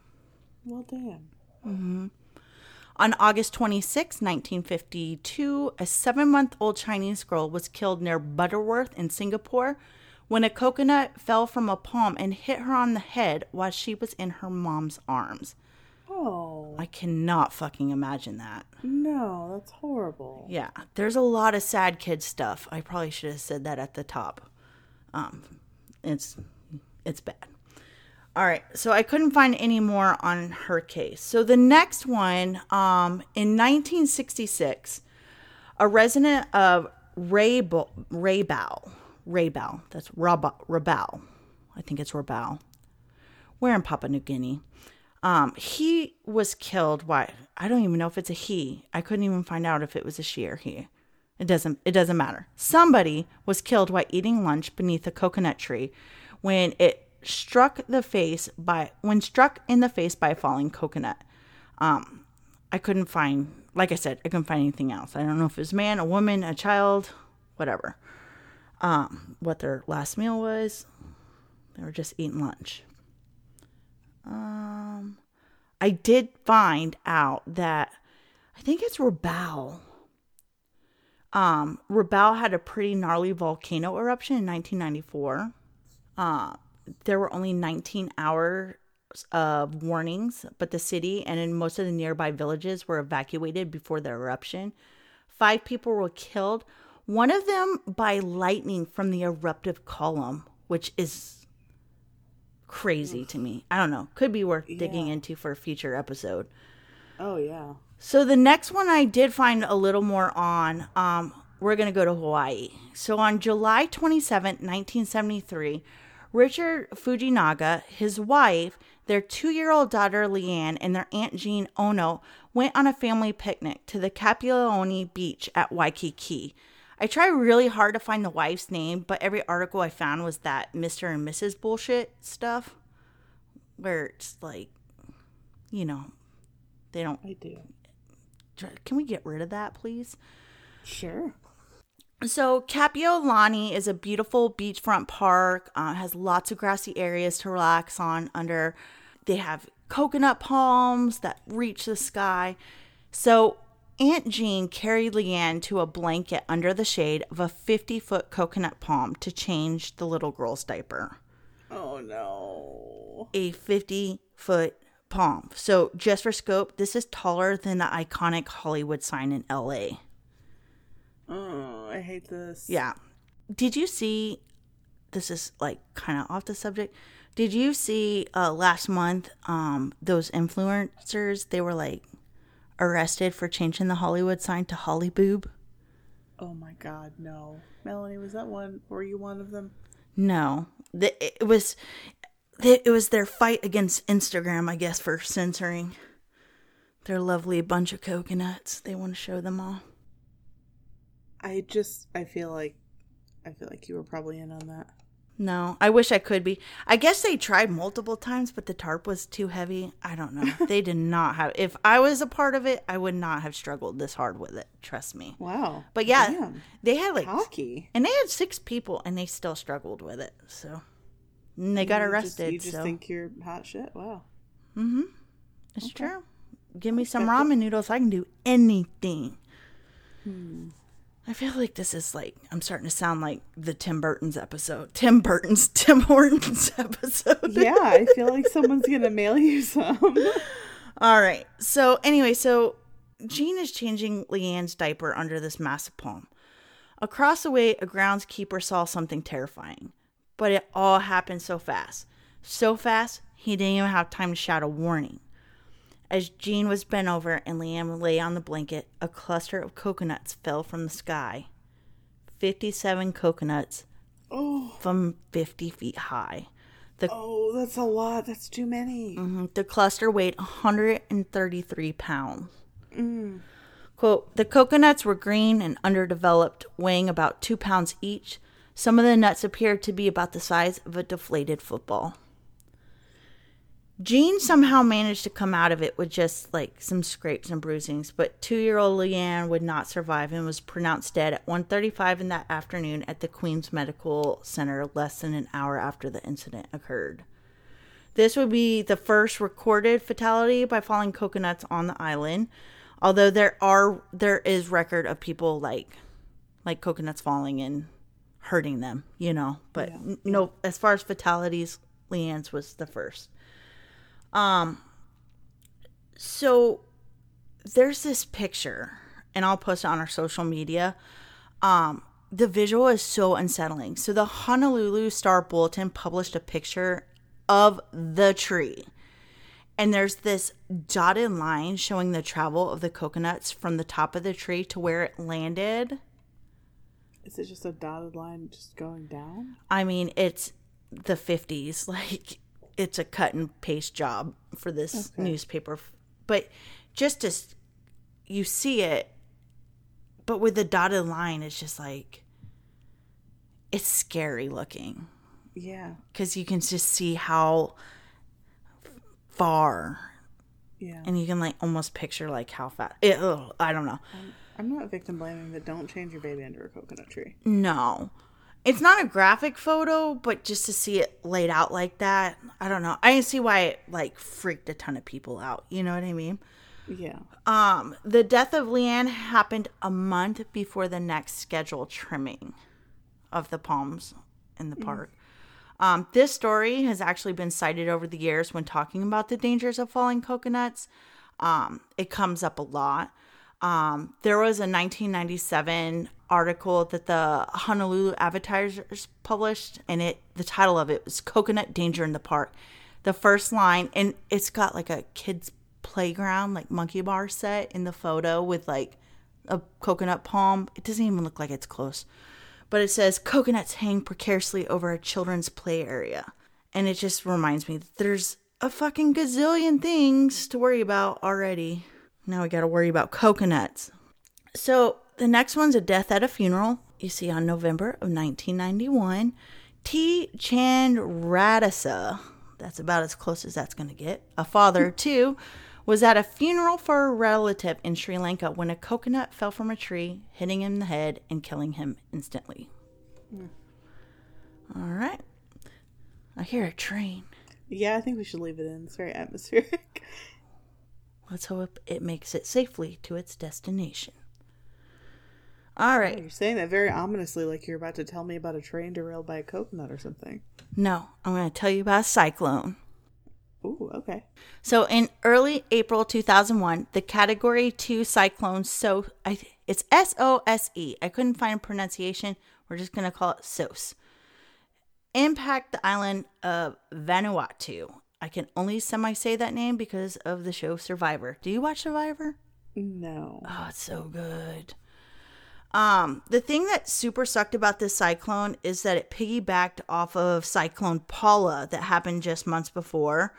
Well, damn. On August 26, 1952, a seven month old Chinese girl was killed near Butterworth in Singapore when a coconut fell from a palm and hit her on the head while she was in her mom's arms. Oh, I cannot fucking imagine that. no, that's horrible. Yeah, there's a lot of sad kid stuff. I probably should have said that at the top. Um, it's it's bad. All right, so I couldn't find any more on her case. So the next one, um, in 1966, a resident of Raybo, Raybal, Raybal, that's Rab- Rabal, I think it's Rabal. We're in Papua New Guinea. Um, he was killed. Why? I don't even know if it's a he. I couldn't even find out if it was a she or he. It doesn't. It doesn't matter. Somebody was killed while eating lunch beneath a coconut tree when it struck the face by when struck in the face by a falling coconut. Um, I couldn't find. Like I said, I couldn't find anything else. I don't know if it was a man, a woman, a child, whatever. Um, what their last meal was. They were just eating lunch. Um, I did find out that I think it's Rabaul. Um, Rabaul had a pretty gnarly volcano eruption in 1994. Uh, there were only 19 hours of warnings, but the city and in most of the nearby villages were evacuated before the eruption. Five people were killed, one of them by lightning from the eruptive column, which is crazy to me. I don't know. Could be worth digging Yeah. into for a future episode. Oh yeah. So the next one I did find a little more on. Um, we're gonna go to Hawaii. So on July twenty seventh, nineteen seventy three, Richard Fujinaga, his wife, their two year old daughter Leanne, and their aunt Jean Ono went on a family picnic to the Kapi'olani beach at Waikiki. I tried really hard to find the wife's name, but every article I found was that Mr. and Mrs. bullshit stuff, where it's like, you know, they don't I do. can we get rid of that, please? Sure. So Kapiolani is a beautiful beachfront park. Uh, has lots of grassy areas to relax on. Under, they have coconut palms that reach the sky. So Aunt Jean carried Leanne to a blanket under the shade of a 50 foot coconut palm to change the little girl's diaper. Oh no. A 50 foot palm. So just for scope, this is taller than the iconic Hollywood sign in LA. Oh, I hate this. Yeah. Did you see? This is like kind of off the subject. Did you see uh, last month um, those influencers? They were like arrested for changing the Hollywood sign to Holly Boob. Oh my God, no. Melanie, was that one? Were you one of them? No, the, it was it was their fight against Instagram, I guess, for censoring their lovely bunch of coconuts. They want to show them all. I just, I feel like, I feel like you were probably in on that. No, I wish I could be. I guess they tried multiple times, but the tarp was too heavy. I don't know. they did <laughs> not have. If I was a part of it, I would not have struggled this hard with it. Trust me. Wow. But yeah, Damn. they had like, Hockey. and they had six people, and they still struggled with it. So and they got You just- arrested. you just so think you're hot shit? Wow. Mm-hmm. It's true. Give me some ramen noodles, I can do anything. Hmm. I feel like this is like I'm starting to sound like the Tim Burton's episode. Tim Burton's Tim Hortons <laughs> episode. Yeah, I feel like someone's gonna mail you some. <laughs> All right. So anyway, so Jean is changing Leanne's diaper under this massive palm. Across the way, a groundskeeper saw something terrifying, but it all happened so fast. So fast, he didn't even have time to shout a warning. As Jean was bent over and Liam lay on the blanket, a cluster of coconuts fell from the sky. 57 coconuts oh, from 50 feet high. The oh, that's a lot. That's too many. Mhm. The cluster weighed 133 pounds. Quote, the coconuts were green and underdeveloped, weighing about two pounds each. Some of the nuts appeared to be about the size of a deflated football. Jean somehow managed to come out of it with just like some scrapes and bruisings, but two-year-old Leanne would not survive and was pronounced dead at 1:35 in that afternoon at the Queen's Medical Center less than an hour after the incident occurred. This would be the first recorded fatality by falling coconuts on the island, although there are there is record of people like like coconuts falling and hurting them, you know, but n- no as far as fatalities, Leanne's was the first. Um so there's this picture and I'll post it on our social media. Um the visual is so unsettling. So the Honolulu Star Bulletin published a picture of the tree. And there's this dotted line showing the travel of the coconuts from the top of the tree to where it landed. Is it just a dotted line just going down? I mean, it's the 50s. <laughs> Like, it's a cut and paste job for this newspaper. But just as you see it, but with the dotted line, it's just like, it's scary looking Yeah. because you can just see how far Yeah. and you can like almost picture like how fast it, eh, ugh, i don't know I'm not victim blaming, but don't change your baby under a coconut tree. no it's not a graphic photo but just to see it laid out like that i don't know i see why it like freaked a ton of people out you know what i mean Yeah. um the death of leanne happened a month before the next scheduled trimming of the palms in the park um, this story has actually been cited over the years when talking about the dangers of falling coconuts. Um, it comes up a lot. Um, there was a 1997 article that the Honolulu Advertisers published, and it the title of it was "Coconut Danger in the Park." The first line, and it's got like a kids' playground, like monkey bar set in the photo with like a coconut palm. It doesn't even look like it's close but it says coconuts hang precariously over a children's play area. And it just reminds me that there's a fucking gazillion things to worry about already. Now we gotta worry about coconuts. So the next one's a death at a funeral. You see on November of 1991. T. Chandradasa, that's about as close as that's gonna get, a father <laughs> too, was at a funeral for a relative in Sri Lanka when a coconut fell from a tree, hitting him in the head and killing him instantly. Hmm. All right. I hear a train. Yeah, I think we should leave it in. It's very atmospheric. <laughs> Let's hope it makes it safely to its destination. All right. You're saying that very ominously, like you're about to tell me about a train derailed by a coconut or something. No, I'm going to tell you about a cyclone. Ooh, okay. So in early April 2001, the Category 2 cyclone so I, it's S O S E. I couldn't find a pronunciation. We're just going to call it SOS. Impact the island of Vanuatu. I can only semi say that name because of the show Survivor. Do you watch Survivor? No. Oh, it's so good. Um, the thing that super sucked about this cyclone is that it piggybacked off of Cyclone Paula that happened just months before.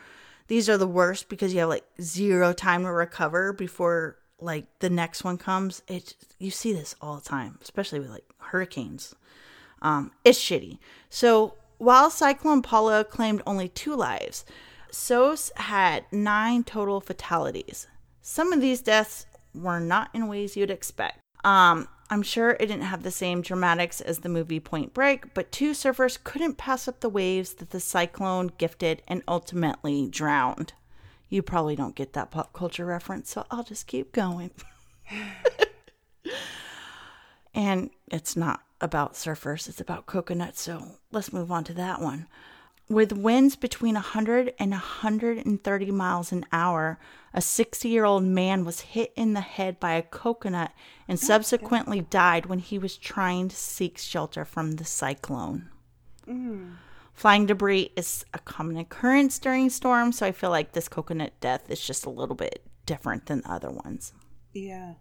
These are the worst because you have like zero time to recover before like the next one comes. It you see this all the time, especially with like hurricanes. Um, it's shitty. So while Cyclone Paula claimed only two lives, SOS had nine total fatalities. Some of these deaths were not in ways you'd expect. Um, I'm sure it didn't have the same dramatics as the movie Point Break, but two surfers couldn't pass up the waves that the cyclone gifted and ultimately drowned. You probably don't get that pop culture reference, so I'll just keep going. <laughs> and it's not about surfers, it's about coconuts, so let's move on to that one. With winds between 100 and 130 miles an hour, a 60 year old man was hit in the head by a coconut and subsequently died when he was trying to seek shelter from the cyclone. Mm. Flying debris is a common occurrence during storms, so I feel like this coconut death is just a little bit different than the other ones. Yeah.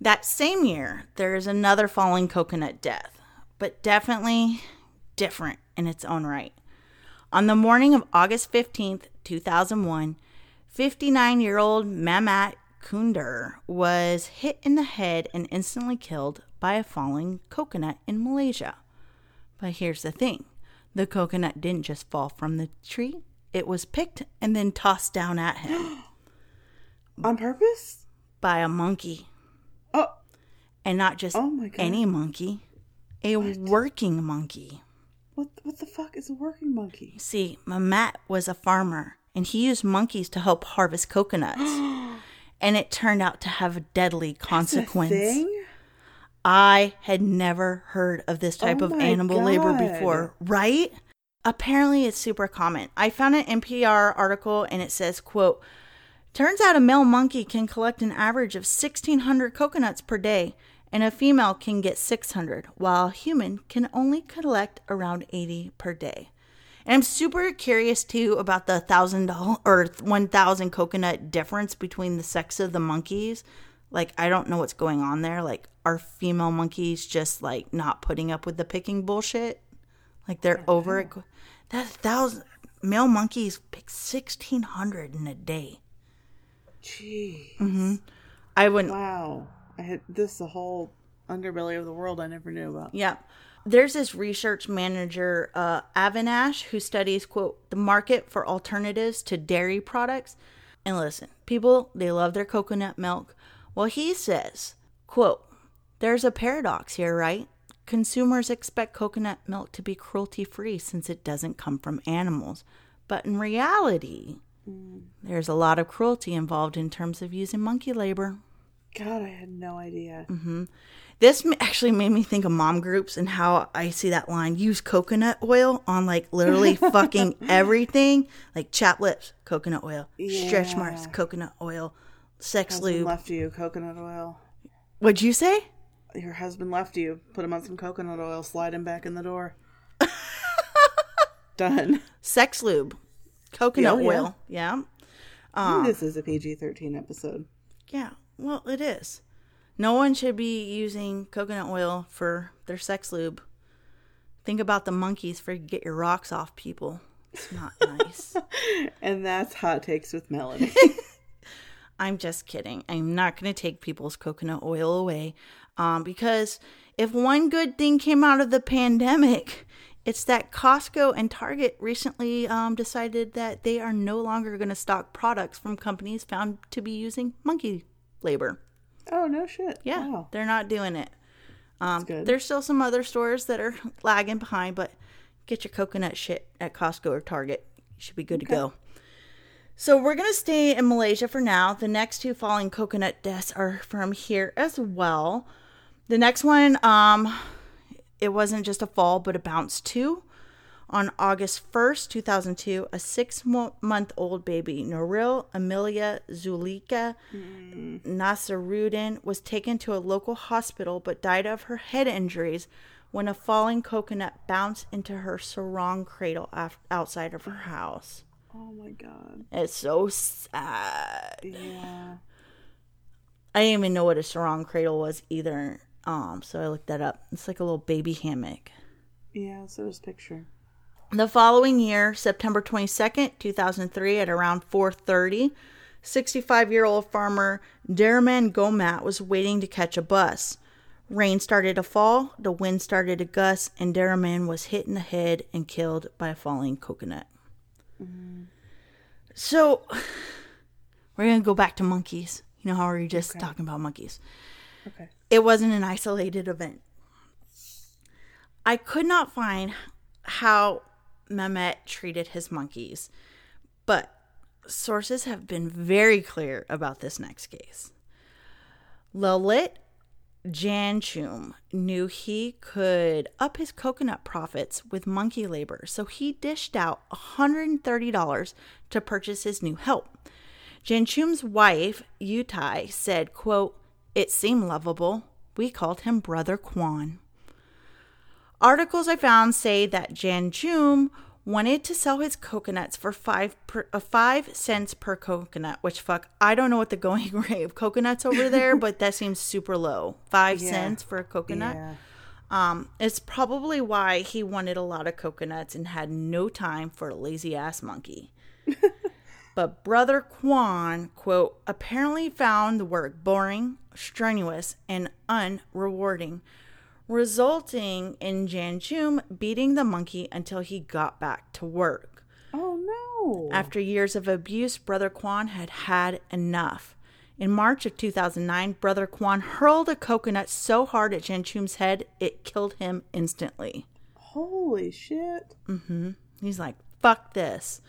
That same year, there is another falling coconut death, but definitely different in its own right. On the morning of August 15th, 2001, 59 year old Mamat Kunder was hit in the head and instantly killed by a falling coconut in Malaysia. But here's the thing the coconut didn't just fall from the tree, it was picked and then tossed down at him <gasps> On purpose? by a monkey. Oh, And not just Oh any monkey, a working monkey. What what the fuck is a working monkey? See, Mamat was a farmer and he used monkeys to help harvest coconuts. <gasps> and it turned out to have a deadly a consequence. I had never heard of this type Oh of my animal labor before, right? Apparently it's super common. I found an NPR article and it says, quote, Turns out a male monkey can collect an average of 1600 coconuts per day and a female can get 600 while a human can only collect around 80 per day. And I'm super curious too about the thousand or one thousand coconut difference between the sex of the monkeys. Like I don't know what's going on there. Like are female monkeys just like not putting up with the picking bullshit? Like they're over it. That thousand male monkeys pick sixteen hundred in a day. Gee. Mm-hmm. I wouldn't. Wow. I had this is a whole underbelly of the world I never knew about. Yeah. There's this research manager, uh, Avinash, who studies, quote, the market for alternatives to dairy products. And listen, people, they love their coconut milk. Well, he says, quote, there's a paradox here, right? Consumers expect coconut milk to be cruelty free since it doesn't come from animals. But in reality, there's a lot of cruelty involved in terms of using monkey labor. God, I had no idea. Mm-hmm. This actually made me think of mom groups and how I see that line use coconut oil on like literally <laughs> fucking everything, like chap lips, coconut oil, stretch marks, coconut oil, sex Husband lube. left you coconut oil. What'd you say? Your husband left you. Put him on some coconut oil. Slide him back in the door. <laughs> Done. Sex lube, coconut yeah. oil. Yeah. I think um, this is a PG thirteen episode. Yeah. Well, it is. No one should be using coconut oil for their sex lube. Think about the monkeys for get your rocks off people. It's not <laughs> nice. And that's hot takes with Melanie. <laughs> I'm just kidding. I'm not going to take people's coconut oil away um, because if one good thing came out of the pandemic, it's that Costco and Target recently um, decided that they are no longer going to stock products from companies found to be using monkey labor. oh no shit. Yeah, Wow. they're not doing it. Um, there's still some other stores that are <laughs> lagging behind, but get your coconut shit at Costco or Target. You should be good to go. So we're gonna stay in Malaysia for now. The next two falling coconut deaths are from here as well. The next one, um, it wasn't just a fall, but a bounce too. On August 1st, 2002, a six month old baby, Noril Amelia Zulika Nasarudin, was taken to a local hospital but died of her head injuries when a falling coconut bounced into her sarong cradle af- outside of her house. Oh my god. It's so sad. Yeah. I didn't even know what a sarong cradle was either. Um, so I looked that up. It's like a little baby hammock. Yeah, so does picture. The following year, September 22nd, 2003, at around 4:30, 65-year-old farmer Daraman Gomat was waiting to catch a bus. Rain started to fall, the wind started to gust, and Daraman was hit in the head and killed by a falling coconut. Mm-hmm. So, we're going to go back to monkeys. You know how we were just talking about monkeys? Okay. It wasn't an isolated event. I could not find how Mehmet treated his monkeys, but sources have been very clear about this next case. Lalit Janchum knew he could up his coconut profits with monkey labor, so he dished out $130 to purchase his new help. Janchum's wife, Yutai, said, quote, It seemed lovable. We called him Brother Kwan. Articles I found say that Janchum wanted to sell his coconuts for five per, uh, five cents per coconut. Which fuck, I don't know what the going <laughs> rate of coconuts over there, but that seems super low. Five Yeah. cents for a coconut. Yeah. Um, it's probably why he wanted a lot of coconuts and had no time for a lazy ass monkey. <laughs> But Brother Kwan, quote, apparently found the work boring, strenuous, and unrewarding, resulting in Janchum beating the monkey until he got back to work. Oh no. After years of abuse, Brother Kwan had had enough. In March of 2009, Brother Kwan hurled a coconut so hard at Janchum's head it killed him instantly. Holy shit. Mm-hmm. He's like, fuck this.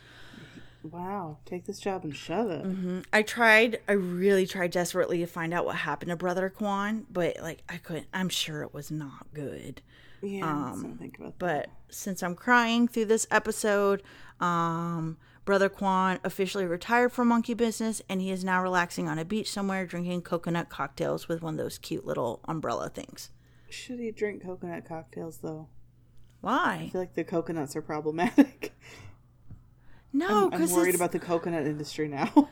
Wow. Take this job and shove it. I tried, I really tried desperately to find out what happened to Brother Kwan, but like I couldn't, I'm sure it was not good. Yeah. let's think about that. But since I'm crying through this episode, um, Brother Kwan officially retired from monkey business and he is now relaxing on a beach somewhere drinking coconut cocktails with one of those cute little umbrella things. Should he drink coconut cocktails though? Why? I feel like the coconuts are problematic. <laughs> No, I'm because worried about the coconut industry now.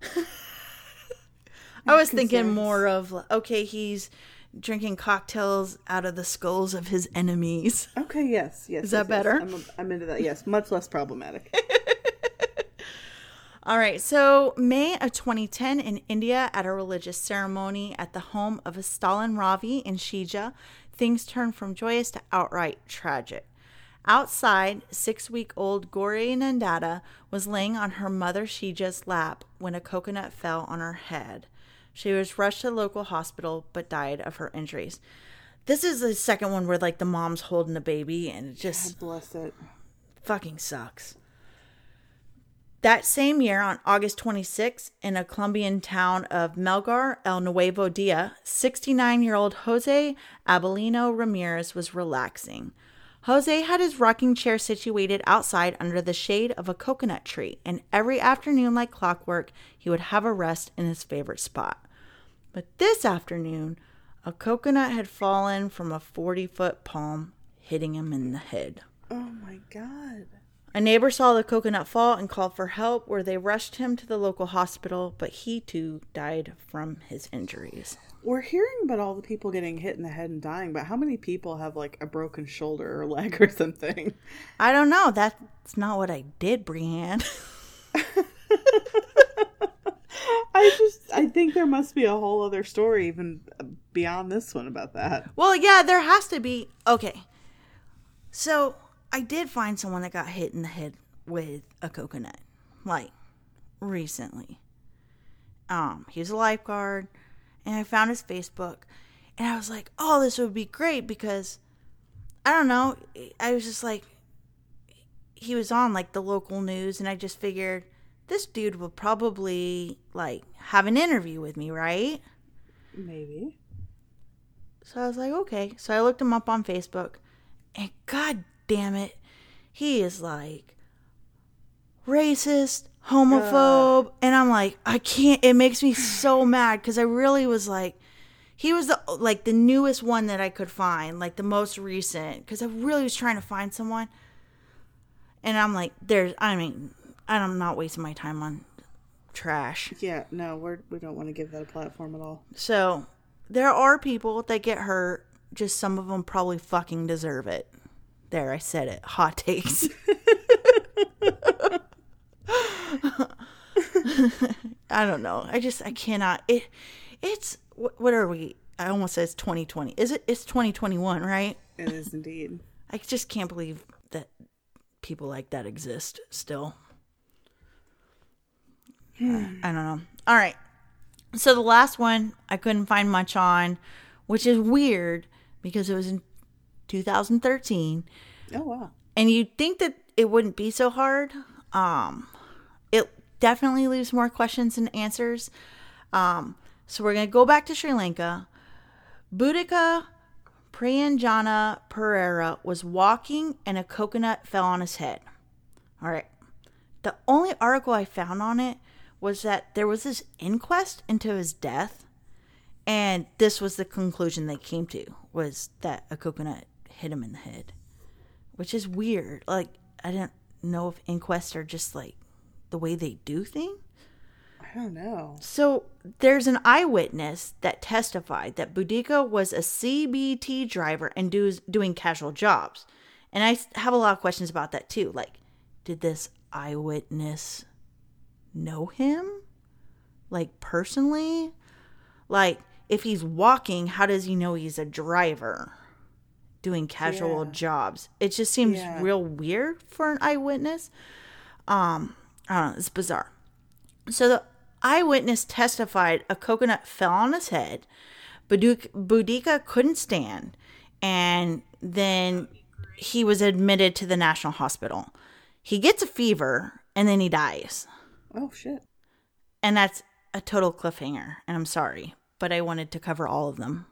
<laughs> I was thinking more of okay, he's drinking cocktails out of the skulls of his enemies. okay, yes, yes. Is that yes, yes. better? I'm, I'm into that. Yes, much less problematic. <laughs> All right, so May of 2010 in India, at a religious ceremony at the home of a Stalin Ravi in Shija, things turned from joyous to outright tragic. Outside, six week old Gauri Nandata was laying on her mother Shija's lap when a coconut fell on her head. She was rushed to the local hospital but died of her injuries. This is the second one where like the mom's holding the baby and it just Bless it. fucking sucks. That same year, on August 26, in a Colombian town of Melgar, El Nuevo Dia, 69 year old Jose Abelino Ramirez was relaxing. Jose had his rocking chair situated outside under the shade of a coconut tree, and every afternoon, like clockwork, he would have a rest in his favorite spot. But this afternoon, a coconut had fallen from a 40 foot palm, hitting him in the head. Oh my god. A neighbor saw the coconut fall and called for help, where they rushed him to the local hospital, but he too died from his injuries. We're hearing about all the people getting hit in the head and dying, but how many people have like a broken shoulder or <laughs> leg or something? I don't know. That's not what I did, Brienne. <laughs> I just I think there must be a whole other story even beyond this one about that. well, yeah, there has to be. Okay. So I did find someone that got hit in the head with a coconut, like recently. Um, he was a lifeguard, and I found his Facebook, and I was like, "Oh, this would be great because I don't know." I was just like, he was on like the local news, and I just figured this dude will probably like have an interview with me, right? Maybe. So I was like, okay. So I looked him up on Facebook, and god damn it, he is like racist, homophobe, and I'm like, I can't. It makes me so <sighs> mad because I really was like, he was the like the newest one that I could find, like the most recent, because I really was trying to find someone, and I'm like, there's, I mean, I'm not wasting my time on trash. Yeah, no, we're we don't want to give that a platform at all. So there are people that get hurt. Just some of them probably fucking deserve it. There, I said it. Hot takes. <laughs> <laughs> I don't know. I just I cannot. It it's what are we? I almost said it's 2020. Is it? It's 2021, right? It is indeed. <laughs> I just can't believe that people like that exist still. I don't know. All right. So the last one I couldn't find much on, which is weird because it was in 2013 Oh wow. and you'd think that it wouldn't be so hard. Um, definitely leaves more questions than answers. Um, so we're gonna go back to Sri Lanka. Buddhika Priyanjana Pereira was walking and a coconut fell on his head. All right. The only article I found on it was that there was this inquest into his death, and this was the conclusion they came to was that a coconut hit him in the head which is weird. Like I didn't know if inquests are just like the way they do things. I don't know. So there's an eyewitness that testified that Buddhika was a CBT driver and does doing casual jobs. And I have a lot of questions about that too. Like, did this eyewitness know him? Like personally? Like if he's walking, how does he know he's a driver doing casual Yeah. jobs? It just seems Yeah. real weird for an eyewitness. Um, I don't know, it's bizarre. So the eyewitness testified a coconut fell on his head. Buddhika couldn't stand, and then he was admitted to the National Hospital. He gets a fever, and then he dies. Oh shit. And that's a total cliffhanger. And I'm sorry, but I wanted to cover all of them.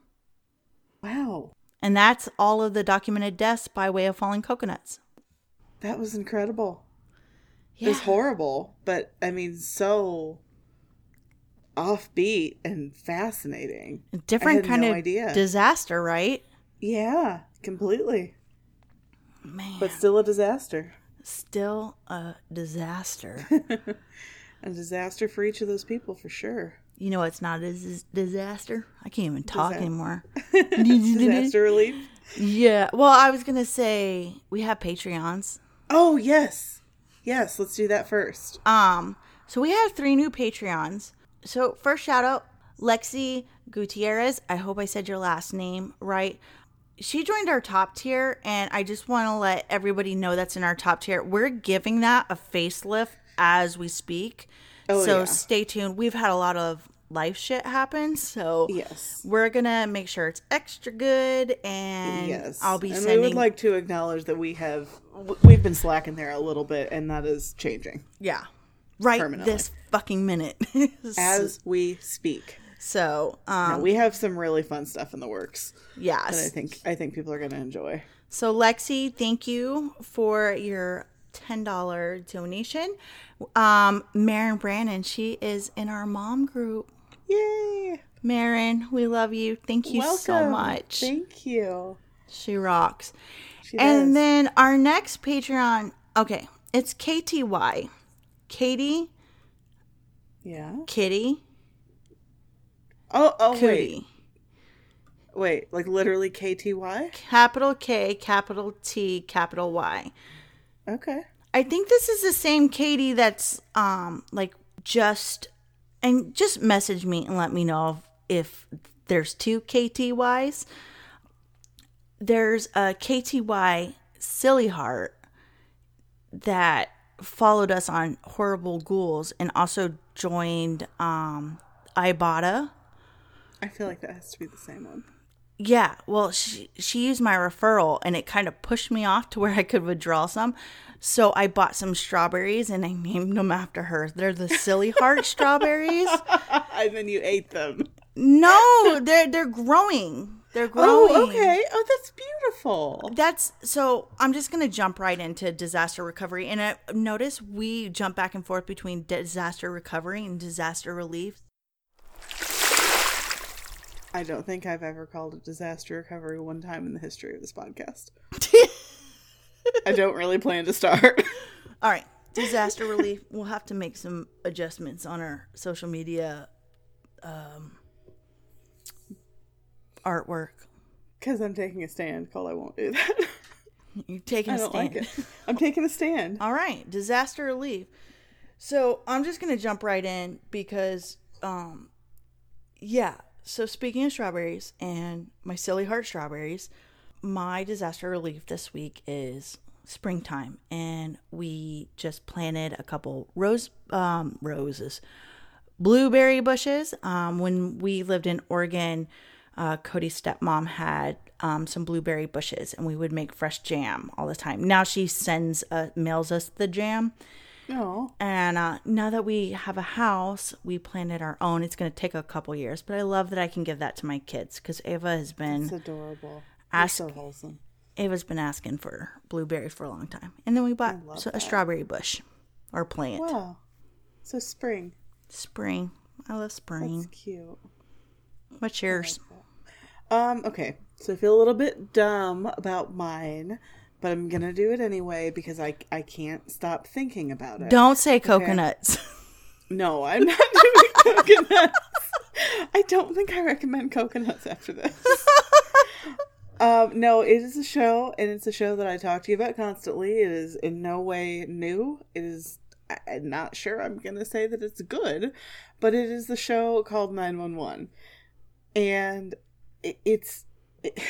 Wow. And that's all of the documented deaths by way of falling coconuts. That was incredible. Yeah. was horrible, but I mean so offbeat and fascinating. Different kind no of idea. disaster, right? Yeah, completely. Man, But still a disaster. still a disaster. <laughs> <laughs> A disaster for each of those people for sure. you know, it's not a dis- disaster. I can't even talk anymore. <laughs> Disaster relief. Yeah. Well, I was gonna say we have Patreons. Oh yes. Yes, let's do that first. Um, so we have three new Patreons. So first shout out Lexi Gutierrez. I hope I said your last name right. She joined our top tier, and I just want to let everybody know that's in our top tier. We're giving that a facelift as we speak. Oh, so yeah. stay tuned. We've had a lot of life shit happens. so Yes. we're gonna make sure it's extra good, and Yes. I'll be and sending. we would like to acknowledge that we have we've been slacking there a little bit and that is changing yeah, right this fucking minute. <laughs> as we speak. so, um, we have some really fun stuff in the works yes. that I think I think people are to enjoy. So, Lexi, thank you for your $10 donation. Um, Marin Brannon, she is in our mom group. Yay! Marin, we love you. Thank you so much. Thank you. she rocks. She and does. then our next Patreon, okay, it's KTY. Katie, yeah. Kitty, Oh, oh wait, wait, like literally KTY. Capital K, capital T, capital Y. Okay. I think this is the same Katie that's um like just and just message me and let me know if, if there's two KTYs. There's a KTY Silly Heart that followed us on Horrible Ghouls and also joined um Ibotta. I feel like that has to be the same one. Yeah, well, she she used my referral, and it kind of pushed me off to where I could withdraw some. So I bought some strawberries, and I named them after her. They're the Silly Heart <laughs> strawberries. and then you ate them. No, they're they're growing. They're growing. Oh, okay. Oh, that's beautiful. That's so. I'm just gonna jump right into disaster recovery, and I notice we jump back and forth between disaster recovery and disaster relief. I don't think I've ever called a disaster recovery one time in the history of this podcast. <laughs> I don't really plan to start. All right, disaster relief. We'll have to make some adjustments on our social media um, artwork. Because I'm taking a stand, Cole, I won't do that. You're taking I a don't stand. like it. I'm taking a stand. All right, disaster relief. So I'm just gonna jump right in because, um, yeah. So speaking of strawberries and my silly heart strawberries, my disaster relief this week is springtime, and we just planted a couple rose um, roses, blueberry bushes. Um, when we lived in Oregon, uh, Cody's stepmom had um, some blueberry bushes, and we would make fresh jam all the time. Now she sends uh, mails us the jam, No. and uh, now that we have a house, we planted our own. It's going to take a couple years, but I love that I can give that to my kids because Ava has been It's adorable. Ask- so wholesome. Ava's been asking for blueberries for a long time, and then we bought so- a strawberry bush or plant. Wow. So spring. Spring, I love spring. That's cute. What's yours? Um, okay. So I feel a little bit dumb about mine, but I'm gonna do it anyway because I I can't stop thinking about it. Don't say coconuts. <laughs> No, I'm not <laughs> doing coconuts. I don't think I recommend coconuts after this. <laughs> um, no, it is a show, and it's a show that I talk to you about constantly. It is in no way new. It is I'm not sure I'm going to say that it's good, but it is the show called 911. And it, it's. It,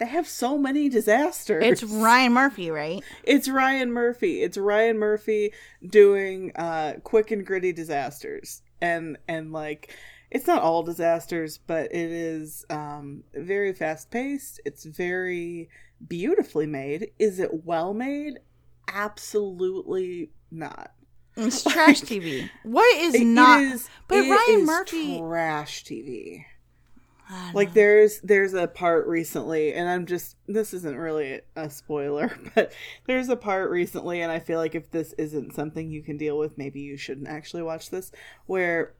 they have so many disasters. It's Ryan Murphy, right? It's Ryan Murphy. It's Ryan Murphy doing uh quick and gritty disasters. And and like it's not all disasters, but it is um very fast paced. It's very beautifully made. Is it well made? Absolutely not. It's trash TV. What is It not? is- but it Ryan is Murphy. trash TV. Like there's there's a part recently and i'm just this isn't really a spoiler <laughs> but there's a part recently and i feel like if this isn't something you can deal with maybe you shouldn't actually watch this where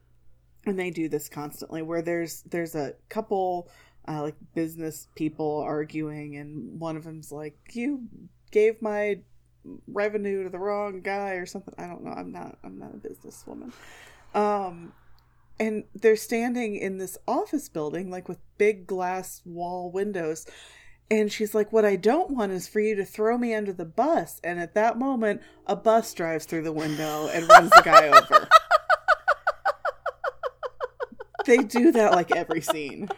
and they do this constantly where there's there's a couple uh, like business people arguing and one of them's like you gave my revenue to the wrong guy or something. I don't know. I'm not i'm not a businesswoman. Um and they're standing in this office building like with big glass wall windows. And she's like what i don't want is for you to throw me under the bus. And at that moment a bus drives through the window and runs the guy over. They do that like every scene.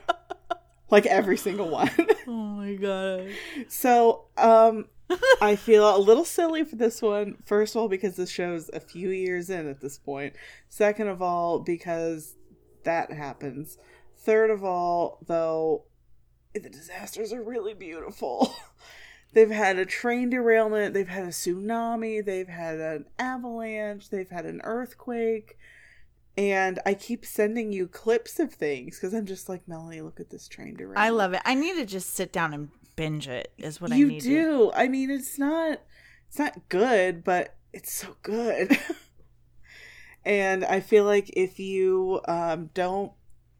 Like every single one. Oh my god. so um <laughs> I feel a little silly for this one. First of all, because the show's a few years in at this point. Second of all, because that happens. Third of all, though, the disasters are really beautiful. <laughs> they've had a train derailment, they've had a tsunami, they've had an avalanche, they've had an earthquake. And I keep sending you clips of things because I'm just like, Melanie, look at this train derailment. I love it. I need to just sit down and binge it. Is what I you need. To. do. I mean, it's not it's not good, but it's so good. <laughs> and I feel like if you um, don't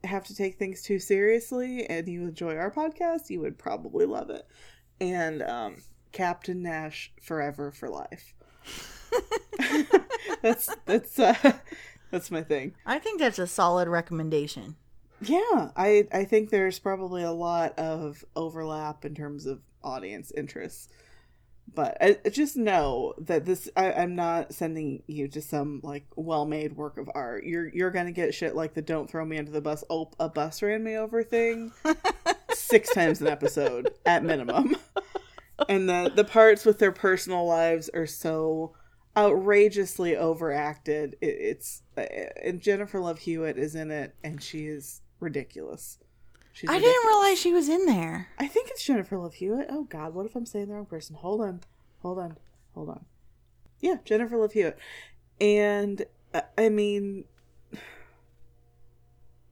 have to take things too seriously and you enjoy our podcast, you would probably love it. And um, Captain Nash forever for life. <laughs> <laughs> that's that's uh, that's my thing. I think that's a solid recommendation. Yeah, I I think there's probably a lot of overlap in terms of audience interests. But I, I just know that this I, I'm not sending you to some like well made work of art. You're you're gonna get shit like the "Don't throw me under the bus." Oh, a bus ran me over thing <laughs> six times an episode at minimum. And the the parts with their personal lives are so outrageously overacted. It, it's uh, and Jennifer Love Hewitt is in it, and she is ridiculous. She's I ridiculous. didn't realize she was in there. I think it's Jennifer Love Hewitt. Oh God, what if I'm saying the wrong person? Hold on, hold on, hold on. Yeah, Jennifer Love Hewitt, and uh, I mean,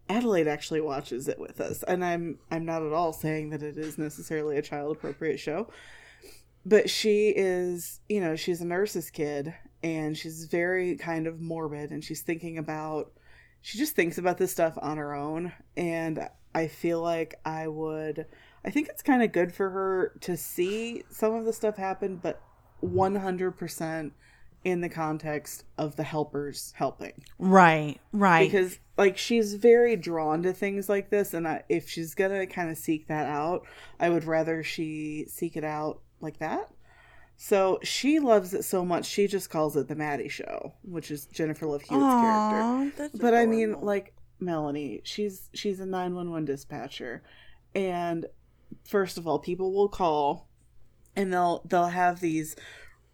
Adelaide actually watches it with us, and I'm I'm not at all saying that it is necessarily a child appropriate show, but she is, you know, she's a nurse's kid, and she's very kind of morbid, and she's thinking about, she just thinks about this stuff on her own, and I feel like I would, I think it's kind of good for her to see some of the stuff happen, but 100% in the context of the helpers helping Right, right. because like she's very drawn to things like this and I, if she's gonna kind of seek that out i would rather she seek it out like that so she loves it so much she just calls it the maddie show which is jennifer love hewitt's character. that's but i mean like melanie she's she's a 911 dispatcher. And first of all people will call and they'll they'll have these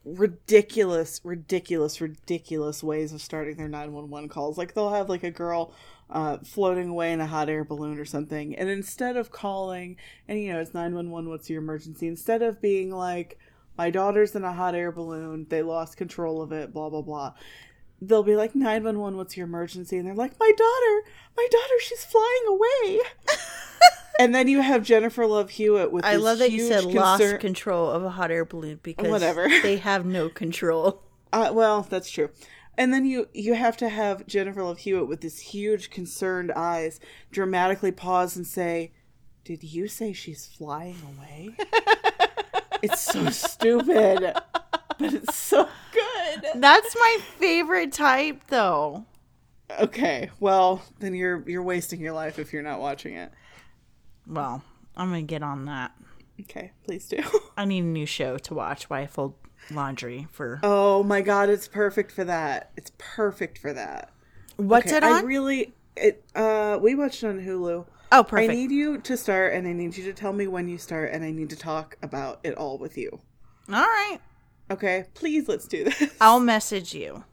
ridiculous ridiculous ridiculous ways of starting their 911 calls. Like they'll have like a girl uh, floating away in a hot air balloon or something and instead of calling and you know it's 911 what's your emergency? Instead of being like my daughter's in a hot air balloon they lost control of it blah blah blah they'll be like 911 what's your emergency and they're like my daughter my daughter she's flying away <laughs> and then you have jennifer love hewitt with I love that you said lost control of a hot air balloon because Whatever. <laughs> they have no control. Uh, well, that's true. And then you you have to have Jennifer Love Hewitt with this huge concerned eyes dramatically pause and say, "Did you say she's flying away?" <laughs> it's so stupid, but it's so good. That's my favorite type, though. Okay, well then you're you're wasting your life if you're not watching it. Well, I'm gonna get on that. Okay, please do. I need a new show to watch while I fold laundry for. Oh my god, it's perfect for that. It's perfect for that. What's Okay, it on? I really it uh we watched it on Hulu. Oh, perfect. I need you to start and I need you to tell me when you start and I need to talk about it all with you. All right. Okay? Please let's do this. I'll message you.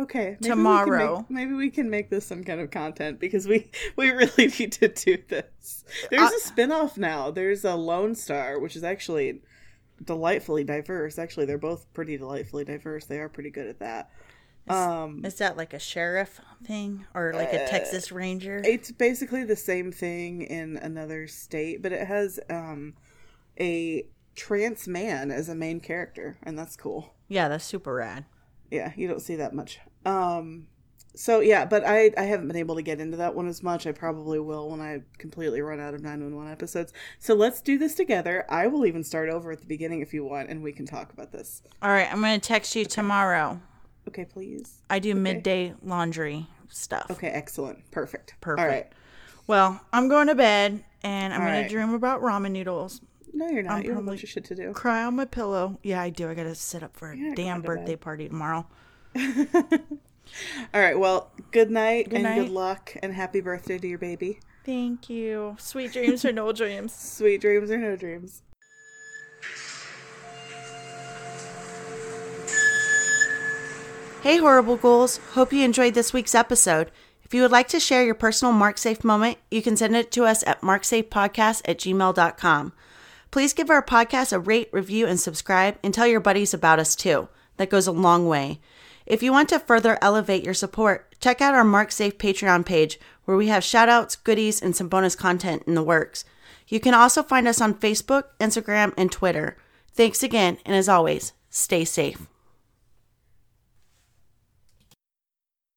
Okay. maybe we Tomorrow. make- maybe we can make this some kind of content because we we really <laughs> need to do this. There's a uh, spin-off now. There's a Lone Star, which is actually delightfully diverse. Actually, they're both pretty delightfully diverse. They are pretty good at that. Um Is that like a sheriff thing or like a Texas Ranger? it's basically the same thing in another state, but it has um a trans man as a main character, and that's cool. Yeah, that's super rad. Yeah, you don't see that much. Um so yeah, but I I haven't been able to get into that one as much. I probably will when I completely run out of 911 episodes. So let's do this together. I will even start over at the beginning if you want and we can talk about this. All right, I'm going to text you tomorrow. Okay, please. I do midday laundry stuff. Okay, excellent. Perfect. Perfect. All right. Well, I'm going to bed and I'm All going right. to dream about ramen noodles. No, you're not. you have a bunch of shit to do. Cry on my pillow. Yeah, I do. I got to sit up for a damn birthday party tomorrow. <laughs> All right. Well, good night and night. good luck and happy birthday to your baby. Thank you. Sweet dreams or no <laughs> dreams. Sweet dreams or no dreams. Hey, Horrible Ghouls. Hope you enjoyed this week's episode. If you would like to share your personal MarkSafe moment, you can send it to us at marksafepodcast at gmail.com. Please give our podcast a rate, review, and subscribe, and tell your buddies about us too. That goes a long way. If you want to further elevate your support, check out our MarkSafe Patreon page, where we have shoutouts, goodies, and some bonus content in the works. You can also find us on Facebook, Instagram, and Twitter. Thanks again, and as always, stay safe.